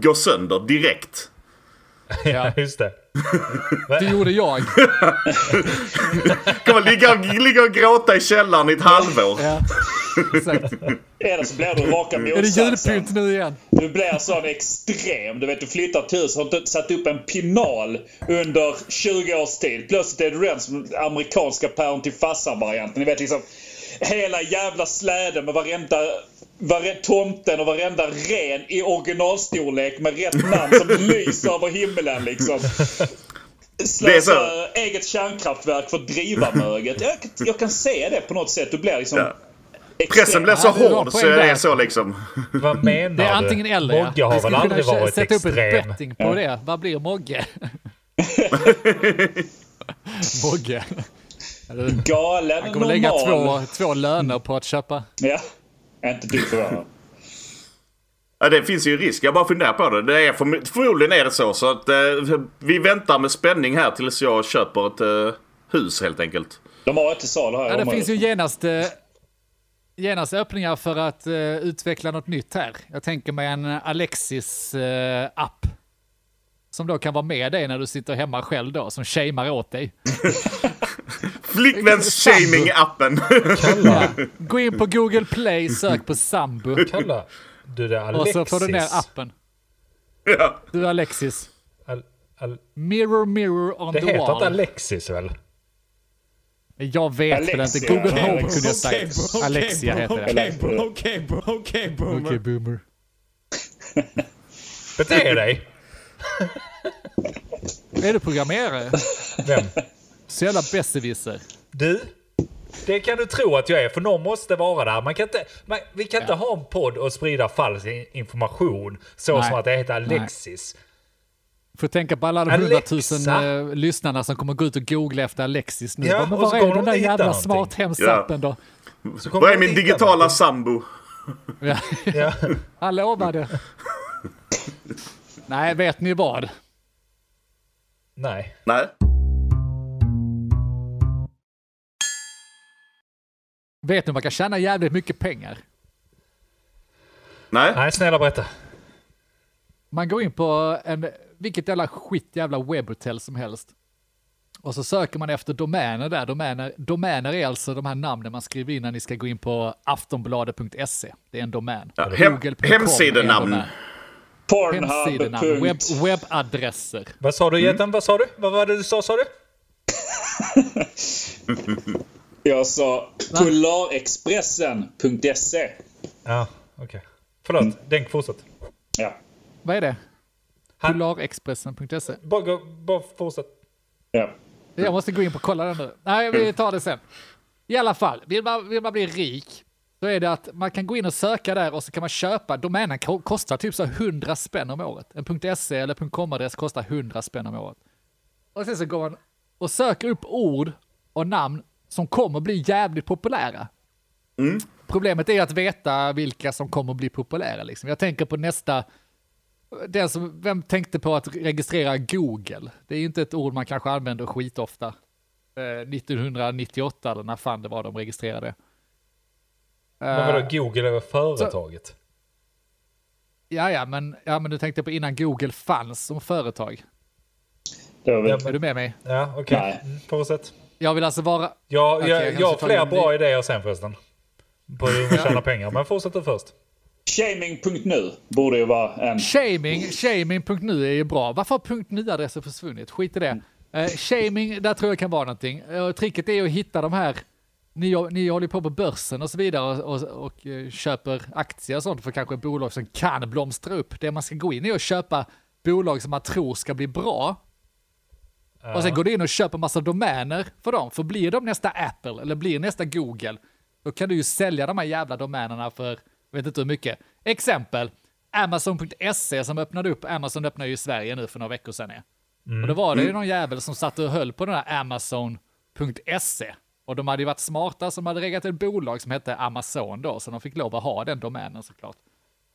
gå sönder direkt. Ja, just det. Det gjorde jag. Kommer ligga, ligga och gråta i källaren i ett halvår. Ja. Exakt. Eller så blir du raka Är det motsatsen. julpynt nu igen? Du blir sån extrem. Du vet, du flyttar till hus har inte satt upp en pinal under 20 års tid. Plötsligt är du den som amerikanska päron till farsan-varianten. Ni vet liksom hela jävla släden med varenda, varenda tomten och varenda ren i originalstorlek med rätt namn som lyser över himlen liksom. Slösa eget kärnkraftverk för att driva möget. Jag, jag kan se det på något sätt. Du blir liksom... Ja. Pressen blir så Ja, hård så det är så liksom. Vad menar du? Det är antingen eller. ja. Mogge har väl aldrig varit sätta upp extrem? ett betting på det. Vad blir Mogge? Mogge. Galen Han kommer lägga normal. två, två löner på att köpa. Ja. Inte du förvånad. Ja, det finns ju risk. Jag bara funderar på det. det är för, förmodligen är det så. Så att eh, vi väntar med spänning här tills jag köper ett eh, hus helt enkelt. De har ett till salu här i Ja, det finns ju genast, eh, genast öppningar för att eh, utveckla något nytt här. Jag tänker mig en Alexis-app. Som då kan vara med dig när du sitter hemma själv då, som shamear åt dig. Flickväns shaming-appen. Ja. Gå in på Google Play, sök på sambo. Kolla. Du, det är Och Alexis. så får du ner appen. ja. Du Alexis. Al, al, Mirror, mirror on det the heter inte wall. Alexis väl? Jag vet väl inte. Google Home kunde jag sagt. Alexia heter det. Okej, okej, boomer. Okej, boomer. Bete dig! Är du programmerare? Vem? Så jävla besserwisser. Du? Det kan du tro att jag är, för någon måste vara där. Man kan inte, man, vi kan inte ha en podd och sprida falsk in- information så Nej. som att det heter Alexis. Får tänka på alla de hundratusen eh, lyssnarna som kommer gå ut och googla efter Alexis nu. Ja, men var är den de där jävla smarthemsappen då? Så kommer Vad är min digitala någonting. sambo? Ja, Ja. han lovade. Nej, vet ni vad? Nej. Nej. Vet ni man kan tjäna jävligt mycket pengar? Nej. Nej, snälla berätta. Man går in på en, vilket jävla skit jävla webbhotell som helst. Och så söker man efter domäner där. Domäner, domäner är alltså de här namnen man skriver in när ni ska gå in på aftonbladet.se. Det är en domän. Ja, hem- Google.com är en hemsidenamn. Pornhub. Webb, webbadresser. Vad sa du Geten? Vad sa du? Vad var det du sa sa du? Jag sa polarexpressen.se. Ja, okej. Förlåt, Denk fortsätt. Ja. Vad är det? Polarexpressen.se. Bara, bara fortsätt. ja. Jag måste gå in på och kolla den nu. Nej, vi tar det sen. I alla fall, vill man, vill man bli rik, så är det att man kan gå in och söka där och så kan man köpa. Domänen ko- kostar typ så här 100 spänn om året. En .se eller .com-adress kostar 100 spänn om året. Och sen så går man och söker upp ord och namn som kommer bli jävligt populära. Problemet är att veta vilka som kommer bli populära. Liksom. Jag tänker på nästa den som, vem tänkte på att registrera Google? Det är ju inte ett ord man kanske använder skitofta. Eh, 1998 eller när fan det var de registrerade. Men Eh, vadå, Google är väl företaget? ja, ja, men, ja, men du tänkte på innan Google fanns som företag. Det var väl... Ja, Är men, du med mig? ja okej. Nej. Mm, fortsätt. Jag vill alltså vara... Ja, Okej, jag, jag jag, har flera in- bra idéer sen förresten. På hur man tjänar pengar. Men fortsätt du först. Shaming.nu borde ju vara en... Shaming, shaming.nu är ju bra. Varför har .nu-adresser försvunnit? Skit i det. Eh, shaming, där tror jag kan vara någonting. Uh, tricket är ju att hitta de här, ni, ni håller på på börsen och så vidare och, och, och eh, köper aktier och sånt för kanske bolag som kan blomstra upp. Det man ska gå in i att köpa bolag som man tror ska bli bra. Och sen går du in och köper massa domäner för dem. För blir de nästa Apple eller blir nästa Google, då kan du ju sälja de här jävla domänerna för, vet inte hur mycket. Exempel, Amazon.se som öppnade upp, Amazon öppnade ju i Sverige nu för några veckor sedan. ja. Och då var det ju någon jävel som satt och höll på den här Amazon.se. Och de hade ju varit smarta som hade reggat ett bolag som hette Amazon då, så de fick lov att ha den domänen såklart.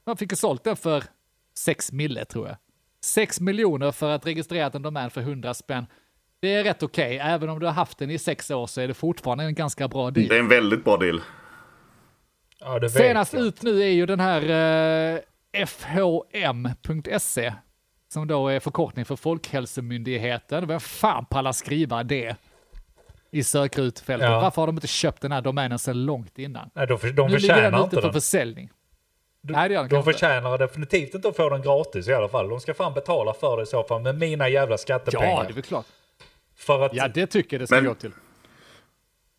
De fick ju sålt den för 6 mille tror jag. 6 miljoner för att registrera en domän för 100 spänn. Det är rätt okej, även om du har haft den i sex år så är det fortfarande en ganska bra deal. Det är en väldigt bra deal. Ja, Senast jag. ut nu är ju den här eh, FHM.se, som då är förkortning för Folkhälsomyndigheten. Vem fan pallar skriva det i sökrutfältet? Ja. Varför har de inte köpt den här domänen sedan långt innan? Nej, de, för, de nu ligger den förtjänar ute inte för den. försäljning. Nej, det gör De kanske inte. förtjänar definitivt inte att få den gratis i alla fall. De ska fan betala för det i så fall med mina jävla skattepengar. Ja, det är väl klart. För att... Ja, det tycker jag det ska Men- gå till.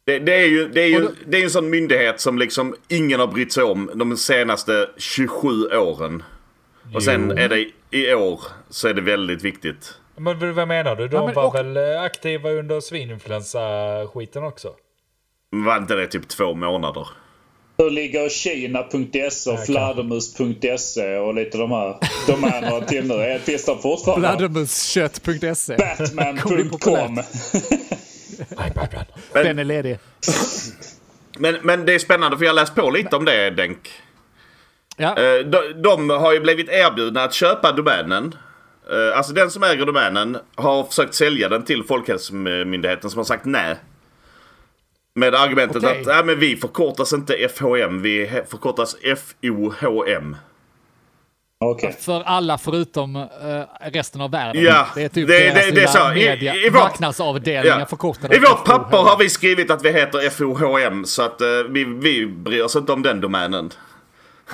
Det, det är ju, det är ju då- det är en sån myndighet som liksom ingen har brytt sig om de senaste 27 åren. Och sen Jo. är det i år så är det väldigt viktigt. Men vad menar du? De Ja, men var och- väl eh, aktiva under svininfluensa-skiten också? Var inte det typ två månader? Hur ligger Kina.se och fladdermus.se och lite de här domänerna till nu? Är- Finns de fortfarande? Fladdermuskött.se. Batman.com. Den är ledig. Men, men det är spännande för jag har läst på lite om det Denk. Ja, Eh, De, de har ju blivit erbjudna att köpa domänen. Eh, Alltså den som äger domänen har försökt sälja den till Folkhälsomyndigheten som har sagt nej. Med argumentet Okej. att nej, men vi förkortas inte FHM, vi förkortas FOHM. Okej. för alla förutom eh, resten av världen. Ja, det är typ det- deras det- det är lilla så. I- media, i vårt- marknadsavdelningen Ja. förkortade I vårt papper har vi skrivit att vi heter FOHM så att eh, vi, vi bryr oss inte om den domänen.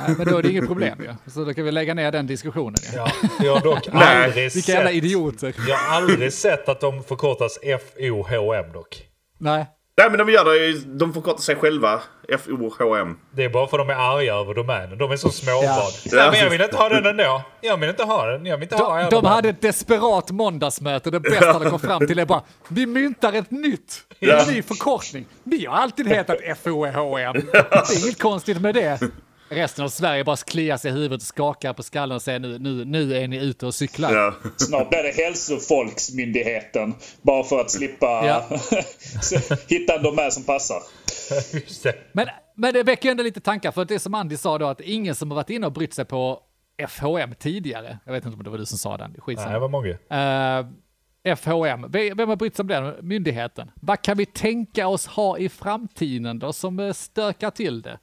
Nej, men då är det inget problem ju. Så då kan vi lägga ner den diskussionen. ju. Ja, jag har dock aldrig Vilka jävla sett, idioter. jag har aldrig sett att de förkortas FOHM dock. Nej. Nej men de gör det de förkortar sig själva. FOHM. Det är bara för att de är arga över domänen. De är så småbarn. Ja. Nej, men jag vill inte ha den ändå. Jag vill inte ha den. Jag vill inte ha De, er de domän. hade ett desperat måndagsmöte. Det bästa de kom fram till är bara, vi myntar ett nytt, en ny förkortning. Vi har alltid hetat FOHM. Det är inget konstigt med det. Resten av Sverige bara kliar sig i huvudet och skakar på skallen och säger nu, nu, nu är ni ute och cyklar. Ja. Snart blir det Hälsofolksmyndigheten. Bara för att slippa Ja. hitta en domän som passar. Just det. Men, men det väcker ju ändå lite tankar, för det som Andy sa då, att ingen som har varit inne och brytt sig på FHM tidigare, jag vet inte om det var du som sa den, Nej, skitsamma. det var många. Eh, FHM, vem har brytt sig om den myndigheten? Vad kan vi tänka oss ha i framtiden då som eh, stökar till det?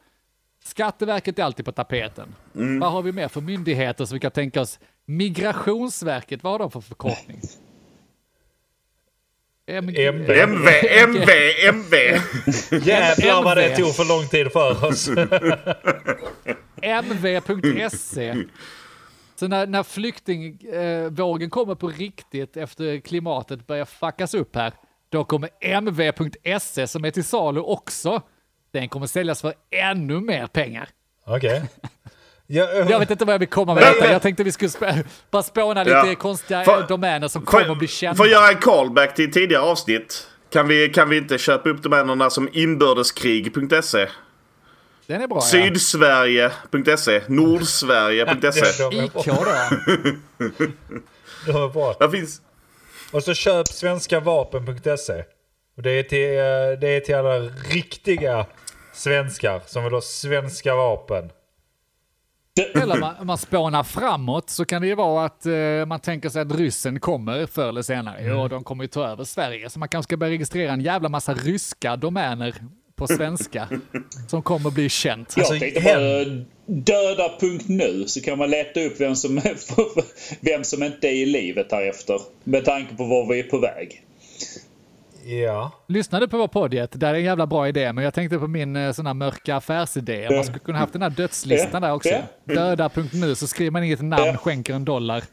Skatteverket är alltid på tapeten. Vad har vi mer för myndigheter som vi kan tänka oss? Migrationsverket, vad har de för förkortning? MG MV. MV, MV. Jävlar vad det tog för lång tid för oss. mv.se. Så när, när flyktingvågen kommer på riktigt efter klimatet börjar fuckas upp här, då kommer mv.se som är till salu också. Den kommer säljas för ännu mer pengar. Okej. Jag, Jag vet inte vad jag vill komma med detta. men- Jag tänkte vi skulle sp- bara spåna lite Ja. konstiga För- eh, domäner som kommer att bli För, kända. för att göra en callback till tidigare avsnitt. Kan vi, kan vi inte köpa upp domänerna som inbördeskrig.se? Den är bra ja. Sydsverige.se? Nordsverige.se? de, är IK då. bra. Där finns... Och så köp svenskavapen.se. Det är till, eh, det är till alla riktiga svenskar som vill ha svenska vapen. Eller man, man spånar framåt så kan det ju vara att eh, man tänker sig att ryssen kommer förr eller senare Mm. och de kommer ju ta över Sverige. Så man kanske ska börja registrera en jävla massa ryska domäner på svenska som kommer bli känt. Jag Alltså, tänkte bara döda.nu så kan man leta upp vem som, vem som inte är i livet här efter. Med tanke på var vi är på väg. Ja. Lyssnade på vår podd, det är en jävla bra idé, men jag tänkte på min eh, sån här mörka affärsidé. Man skulle kunna haft den här dödslistan där också. Döda.nu så skriver man inget namn, skänker en dollar.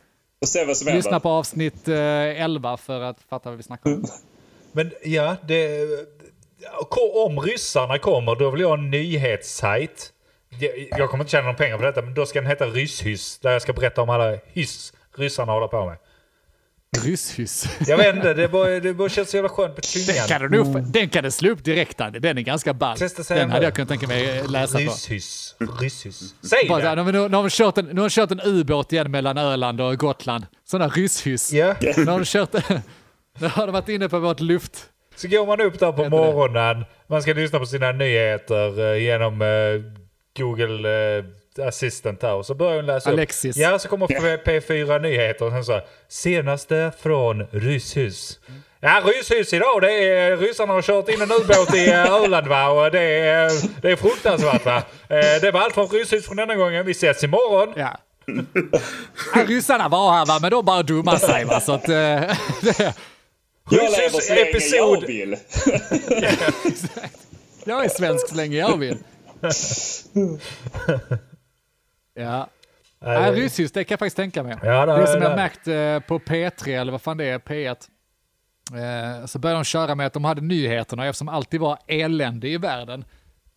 Och se vad som Lyssna händer. på avsnitt eh, 11 för att fatta vad vi snackar om. Men ja, det... Om ryssarna kommer, då vill jag ha en nyhetssajt. Jag- Jag kommer inte tjäna några pengar på detta, men då ska den heta Rysshyss. Där jag ska berätta om alla hyss ryssarna håller på med. Rysshyss. Jag vet inte, det bara, det bara känns så jävla skönt på Den kan, tungan. du nog, den kan du slå upp direkt Andy. Den är ganska ball. Testa säga Den hade nu. jag kunnat tänka mig läsa på. Rysshyss. Rysshyss. Säg Bara det! nu, nu, nu, har vi kört en, nu har vi kört en ubåt igen mellan Öland och Gotland. Sån där rysshyss. Ja. Nu har de kört... Nu har de varit inne på vårt luft... Så går man upp där på morgonen, man ska lyssna på sina nyheter eh, genom eh, Google eh, Assistant här och så börjar hon läsa Alexis. upp. Ja, så kommer P4 Nyheter och sen så här, senaste från Rysshus. Ja, Rysshus idag, det är ryssarna har kört in en ubåt i eh, Öland va och det är, det är fruktansvärt va. Eh, Det var allt från Rysshus från denna gången, vi ses imorgon. Ja. Ja, ryssarna var här va, men de bara dummar sig va. Så att, eh, Jag lever så länge episod- jag vill. jag är svensk så länge jag vill. Ja. Nej, rysshyss, det kan jag faktiskt tänka mig. Ja, det- det är som jag det- märkt eh, på P3, eller vad fan det är, P1. Eh, så började de köra med att de hade nyheterna, eftersom det alltid var elände i världen.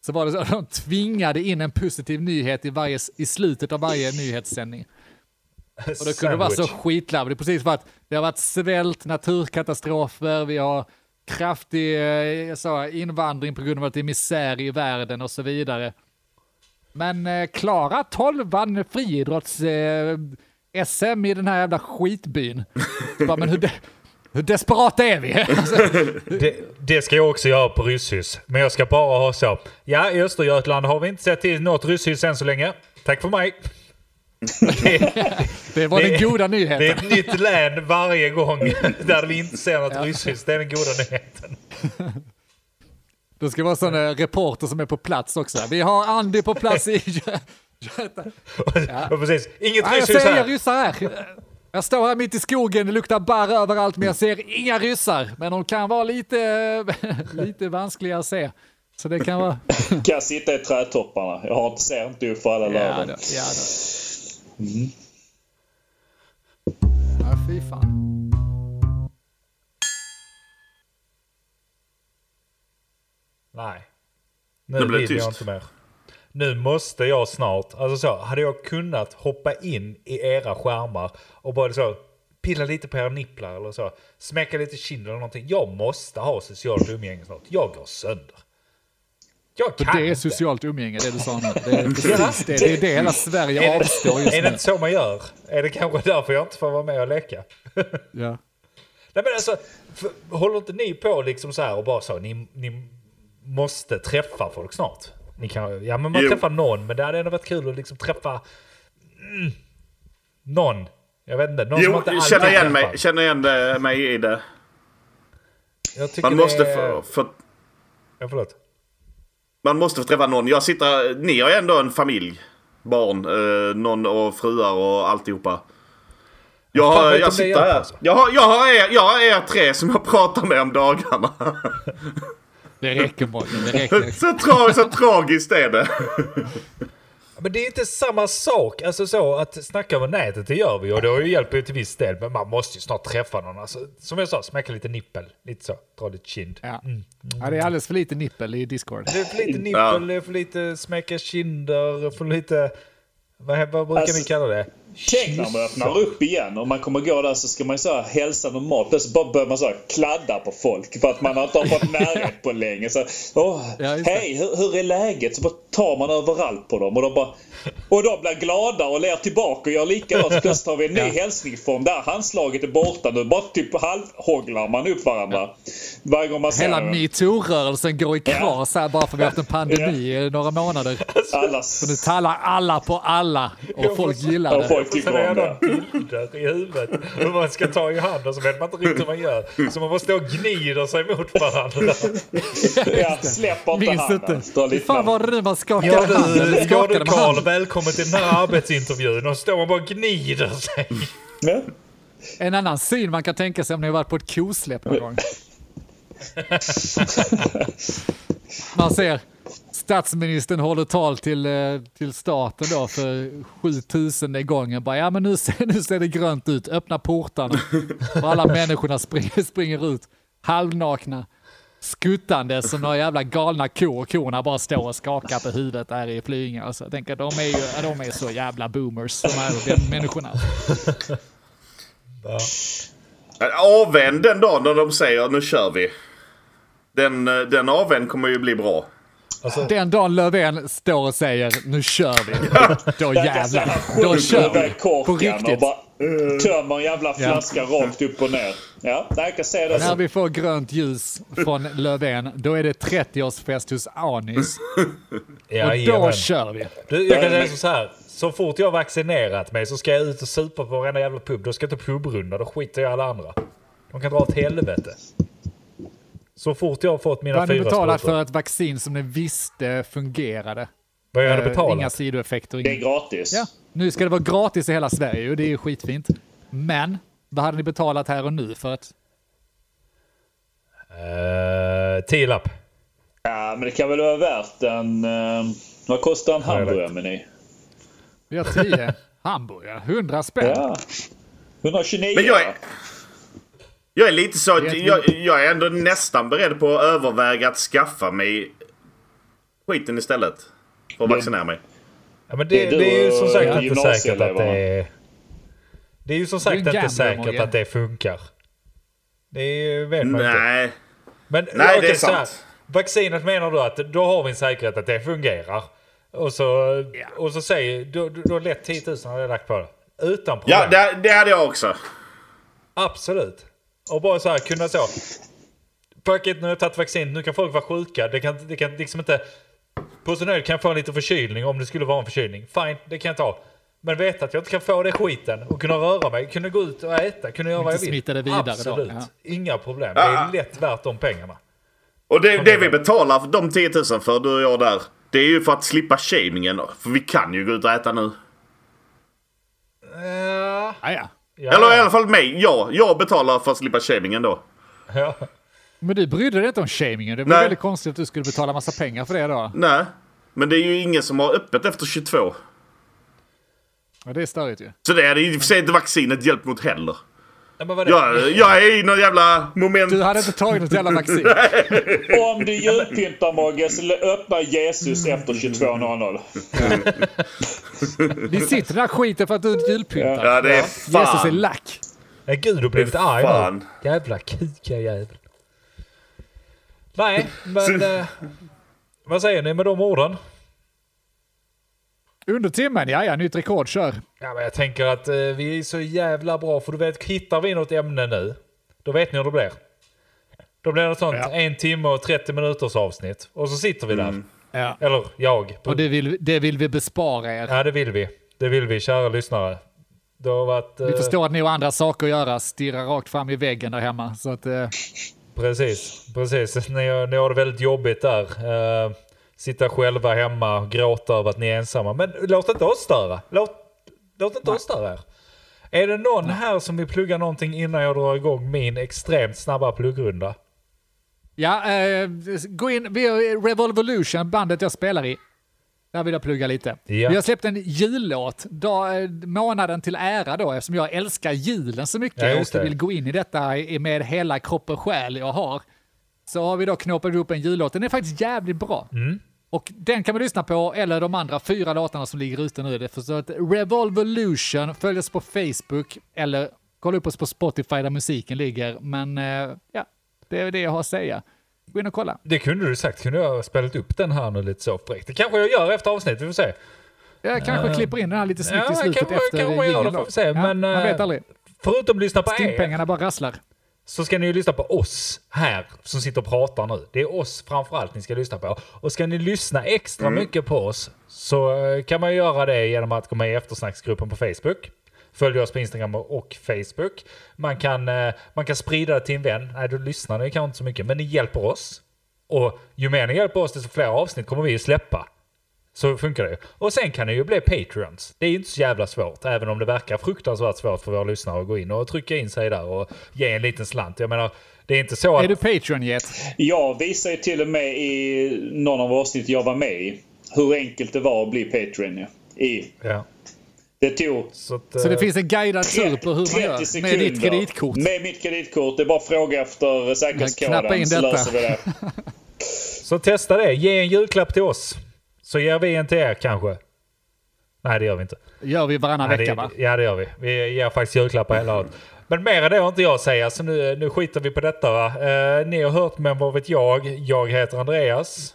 Så var det så att de tvingade in en positiv nyhet i, varje, i slutet av varje nyhetssändning. Och då kunde det vara så skitlarvigt. Precis för att det har varit svält, naturkatastrofer, vi har kraftig eh, så, invandring på grund av att det är misär i världen och så vidare. Men eh, Klara 12 vann friidrotts eh, SM i den här jävla skitbyn. Bara, men hur, de, hur desperata är vi? Alltså, Det, det ska jag också göra på rysshus. Men jag ska bara ha så. Ja, i Östergötland har vi inte sett till något rysshus än så länge. Tack för mig. Det, det var den Det- goda det är nyheten. ett nytt län varje gång där vi inte ser något rysshus. Det är den goda nyheten. Det ska vara sådana reporter som är på plats också. Vi har Andy på plats i Göta. Och precis, inget Nej, jag rysshus ser inga ryssar här. Jag står här mitt i skogen, det luktar barr överallt, men jag ser inga ryssar. Men de kan vara lite, lite vanskliga att se. Så det kan vara... Kan jag sitta i trädtopparna? Jag har inte, ser inte upp för alla Ja, löven. då, ja, då. ja, fy fan. Nej. Det Nu blev vill tyst. jag inte mer. Nu måste jag snart, alltså så, hade jag kunnat hoppa in i era skärmar och bara så pilla lite på era nipplar eller så, smäcka lite kinder eller någonting. Jag måste ha socialt umgänge snart. Jag går sönder. Jag kan det är inte. socialt umgänge, det du sa nu. Det är precis det. Det är det hela Sverige avstår just Är det nu. inte så man gör? Är det kanske därför jag inte får vara med och leka? Ja. Nej men alltså, för, håller inte ni på liksom så här och bara så, ni, ni måste träffa folk snart? Ni kan, ja men man Jo. träffar någon, men det hade ändå varit kul att liksom träffa mm, någon. Jag vet inte, någon som Jo, inte alltid känner igen, mig, träffar. känner igen det, mig i det. Jag Man måste, det är... få, Ja, förlåt. man måste få träffa någon. Jag sitter, ni har ju ändå en familj. Barn, eh, någon och fruar och alltihopa. Jag, Fan, har, jag sitter här. alltså. Jag har, jag, har er, jag har er tre som jag pratar med om dagarna. Det räcker Morgan, det räcker. Så, tra, så tragiskt är det. Men det är inte samma sak. Alltså så att snacka över nätet, det gör vi och det har ju hjälpt ju till viss del. Men man måste ju snart träffa någon. Alltså, som jag sa, smäcka lite nippel. Lite så, dra lite kind. Ja. ja, det är alldeles för lite nippel i Discord. Det är för lite nippel, det är för lite smäcka kinder, för lite... Vad, vad brukar Alltså, ni kalla det? Tänk när man öppnar upp igen och man kommer gå där så ska man ju så här hälsa normalt. Plötsligt bara börjar man så här kladda på folk för att man inte har fått närhet på länge. Så, Åh, Ja, hej, hur, hur är läget? Så bara tar man överallt på dem och de bara... Och de blir glada och ler tillbaka och gör likadant. Plötsligt har vi en ny hälsningsform. Där handslaget är borta nu. Bara typ halvhåglar man upp varandra. Varje gång man ser Hela metoo-rörelsen går i kras här bara för att vi har haft en pandemi i några månader. Alla Så nu talar alla på alla och folk gillar det. Någon bilder i huvudet hur man ska ta i hand och så vet man inte riktigt hur man gör. Så man måste stå och gnider sig mot varandra. Ja, släpper inte Minns handen. inte. Fan var det nu man skakade Ja du, Eller ja, du Karl, hand? välkommen till den här arbetsintervjun. Och står man bara och gnider sig. Ja. En annan syn man kan tänka sig om ni har varit på ett kosläpp någon gång. Man ser statsministern håller tal till, eh, till staten då för 7000 gången. Bara, ja men nu ser, nu ser det grönt ut, öppna portarna. Och alla människorna springer, springer ut halvnakna. Skuttande som några jävla galna kor. Korna bara står och skakar på huvudet där i Flyinge. Alltså, jag tänker, de är ju de är så jävla boomers, de här människorna. Avvänd den dagen när de säger nu kör vi. Den, eh, den avvänd kommer ju bli bra. Den dagen Löfven står och säger nu kör vi, då jävlar, då kör vi. På riktigt. bara tömmer en jävla flaska rakt upp och ner. Ja, jag kan säga det. När vi får grönt ljus från Löfven, då är det 30-årsfest hos Anis. Och då Jajamän. kör vi. Du, jag kan säga så här. Så fort jag har vaccinerat mig så ska jag ut och supa på varenda jävla pub. Då ska jag ta pubrunda. Då skiter jag i alla andra. De kan dra åt helvete. Så fort jag har fått mina Vad hade ni fyra betalat sprutor. för ett vaccin som ni visste fungerade? Vad jag hade Eh, betalat? Inga sidoeffekter. Det är gratis. Ja, nu ska det vara gratis i hela Sverige och det är ju skitfint. Men vad hade ni betalat här och nu för att... Uh, tio lapp. Ja, men det kan väl vara värt en... Uh, vad kostar en hamburgarmeny? Vi har 10 hamburgare, 100 spänn. Ja. 129 Men jag? Jag är lite så att jag, jag är ändå nästan beredd på att överväga att skaffa mig skiten istället. För att Ja. vaccinera mig. Ja, men Det det, är det, ju som sagt inte säkert att det är... Det är ju som sagt inte säkert att det funkar. Det är, vet man inte. Nej. Men Nej, det okej, är så här. sant. Vaccinet menar du att då har vi en säkerhet att det fungerar. Och så, och så säger du, du, du har lätt 10 000 hade jag lagt på det. Utan problem. Ja, det, det hade jag också. Absolut. Och bara så här kunna så. Fuck it, nu har jag tagit vaccin, nu kan folk vara sjuka. Det kan, det kan liksom inte... På sin höjd kan jag få en liten förkylning om det skulle vara en förkylning. Fine, det kan jag ta. Men veta att jag inte kan få det skiten och kunna röra mig, kunna gå ut och äta, kunna göra vad jag vill. smitta det vidare då, Absolut. ja. Inga problem. Det är lätt värt de pengarna. Och det, det vi betalar för de 10 000 för, du och jag där. Det är ju för att slippa shamingen då. För vi kan ju gå ut och äta nu. Ja, Ja, ja. Ja, Eller i alla fall mig. Ja, jag betalar för att slippa shamingen då. ja. Men du brydde dig inte om shamingen. Det var Nej. väldigt konstigt att du skulle betala massa pengar för det då. Nej. Men det är ju ingen som har öppet efter 22. Ja, det är störigt ju. Så det hade i och för sig inte vaccinet hjälpt mot heller. Ja, men vad är det? Jag, jag är i någon jävla moment. Du hade inte tagit något jävla vaccin. Om du julpyntar Mogge så öppnar Jesus efter 22.00. Ni sitter här skiten för att du inte julpyntar. Ja, det är Jesus är fan. lack. Ja, gud, du har blivit arg Fan. nu. Jävla kuka jävel. Nej, men... eh, vad säger ni med de orden? Under timmen, ja ja, nytt rekord, kör. Ja, men jag tänker att eh, vi är så jävla bra, för du vet, hittar vi något ämne nu, då vet ni hur det blir. Då blir det sånt Ja. en timme och 30 minuters avsnitt. Och så sitter vi där. Ja. Eller jag. Och det vill, det vill vi bespara er. Ja, det vill vi. Det vill vi, kära lyssnare. Det har varit... Vi eh, förstår att ni har andra saker att göra, stirra rakt fram i väggen där hemma. Så att, eh, Precis, precis. Ni, ni har det väldigt jobbigt där. Eh, sitta själva hemma och gråta över att ni är ensamma. Men låt inte oss störa. Låt, låt inte oss störa er. Är det någon här som vill plugga någonting innan jag drar igång min extremt snabba pluggrunda? Ja, eh, gå in, vi har Revolution, bandet jag spelar i. Där vill jag plugga lite. Ja. Vi har släppt en jullåt, dag, eh, månaden till ära då, eftersom jag älskar julen så mycket Ja, och vill gå in i detta med hela kropp och själ jag har. Så har vi då knåpat ihop en jullåt. Den är faktiskt jävligt bra. Mm. Och den kan man lyssna på, eller de andra fyra låtarna som ligger ute nu. Det för så att Revolvolution, följ oss på Facebook, eller kolla upp oss på Spotify där musiken ligger. Men eh, ja, det är det jag har att säga. Gå in och kolla. Det kunde du sagt. Kunde jag ha spelat upp den här nu lite så fräckt? Det kanske jag gör efter avsnittet, vi får se. Jag kanske klipper in den här lite snyggt ja, i slutet kanske- efter kanske jag gör det, får vi se. Ja, Men, man eh, vet aldrig. Förutom att lyssna på er, Stimpengarna bara rasslar. så ska ni ju lyssna på oss här som sitter och pratar nu. Det är oss framförallt ni ska lyssna på. Och ska ni lyssna extra mycket på oss så eh, kan man ju göra det genom att gå med i eftersnacksgruppen på Facebook. Följ oss på Instagram och Facebook. Man kan, eh, man kan sprida det till en vän. Nej, då lyssnar ni kanske inte så mycket, men ni hjälper oss. Och ju mer ni hjälper oss, desto fler avsnitt kommer vi ju släppa. Så funkar det ju. Och sen kan ni ju bli Patreons. Det är ju inte så jävla svårt, även om det verkar fruktansvärt svårt för våra lyssnare att gå in och trycka in sig där och ge en liten slant. Jag menar, det är inte så att... Är du Patreon Jet? Jag visade ju till och med i någon av avsnitten jag var med i hur enkelt det var att bli Patreon. I. Ja. Det tog Så, att, Så det eh, finns en guidad tur på hur man 30 gör sekunder. med ditt kreditkort. Med mitt kreditkort. Det är bara att fråga efter Knappa säkerhetskoden in så detta. löser vi det. så testa det. Ge en julklapp till oss. Så ger vi en till er kanske. Nej, det gör vi inte. gör vi varannan Nej, vecka det, va? Ja, det gör vi. Vi ger faktiskt julklappar hela året. Men mer än det har inte jag att säga, så nu, nu skiter vi på detta. Va? Eh, ni har hört Men vad vet jag? Jag heter Andreas.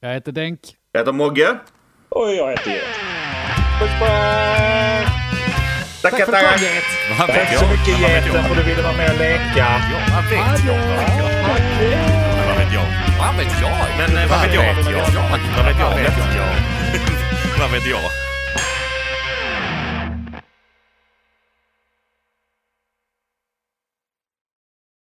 Jag heter Denk. Jag heter Mogge. Och jag heter Jet. Puss på er! Tack. Vad vet Tack jag? så mycket geten för att du ville vara med och leka. Ja, vad vet jag? Vad vet jag? Men vad vet jag? Vad vet jag? Men vad vet jag? Vad vet jag? Vad vet jag? Vad vet jag? Vad vet jag?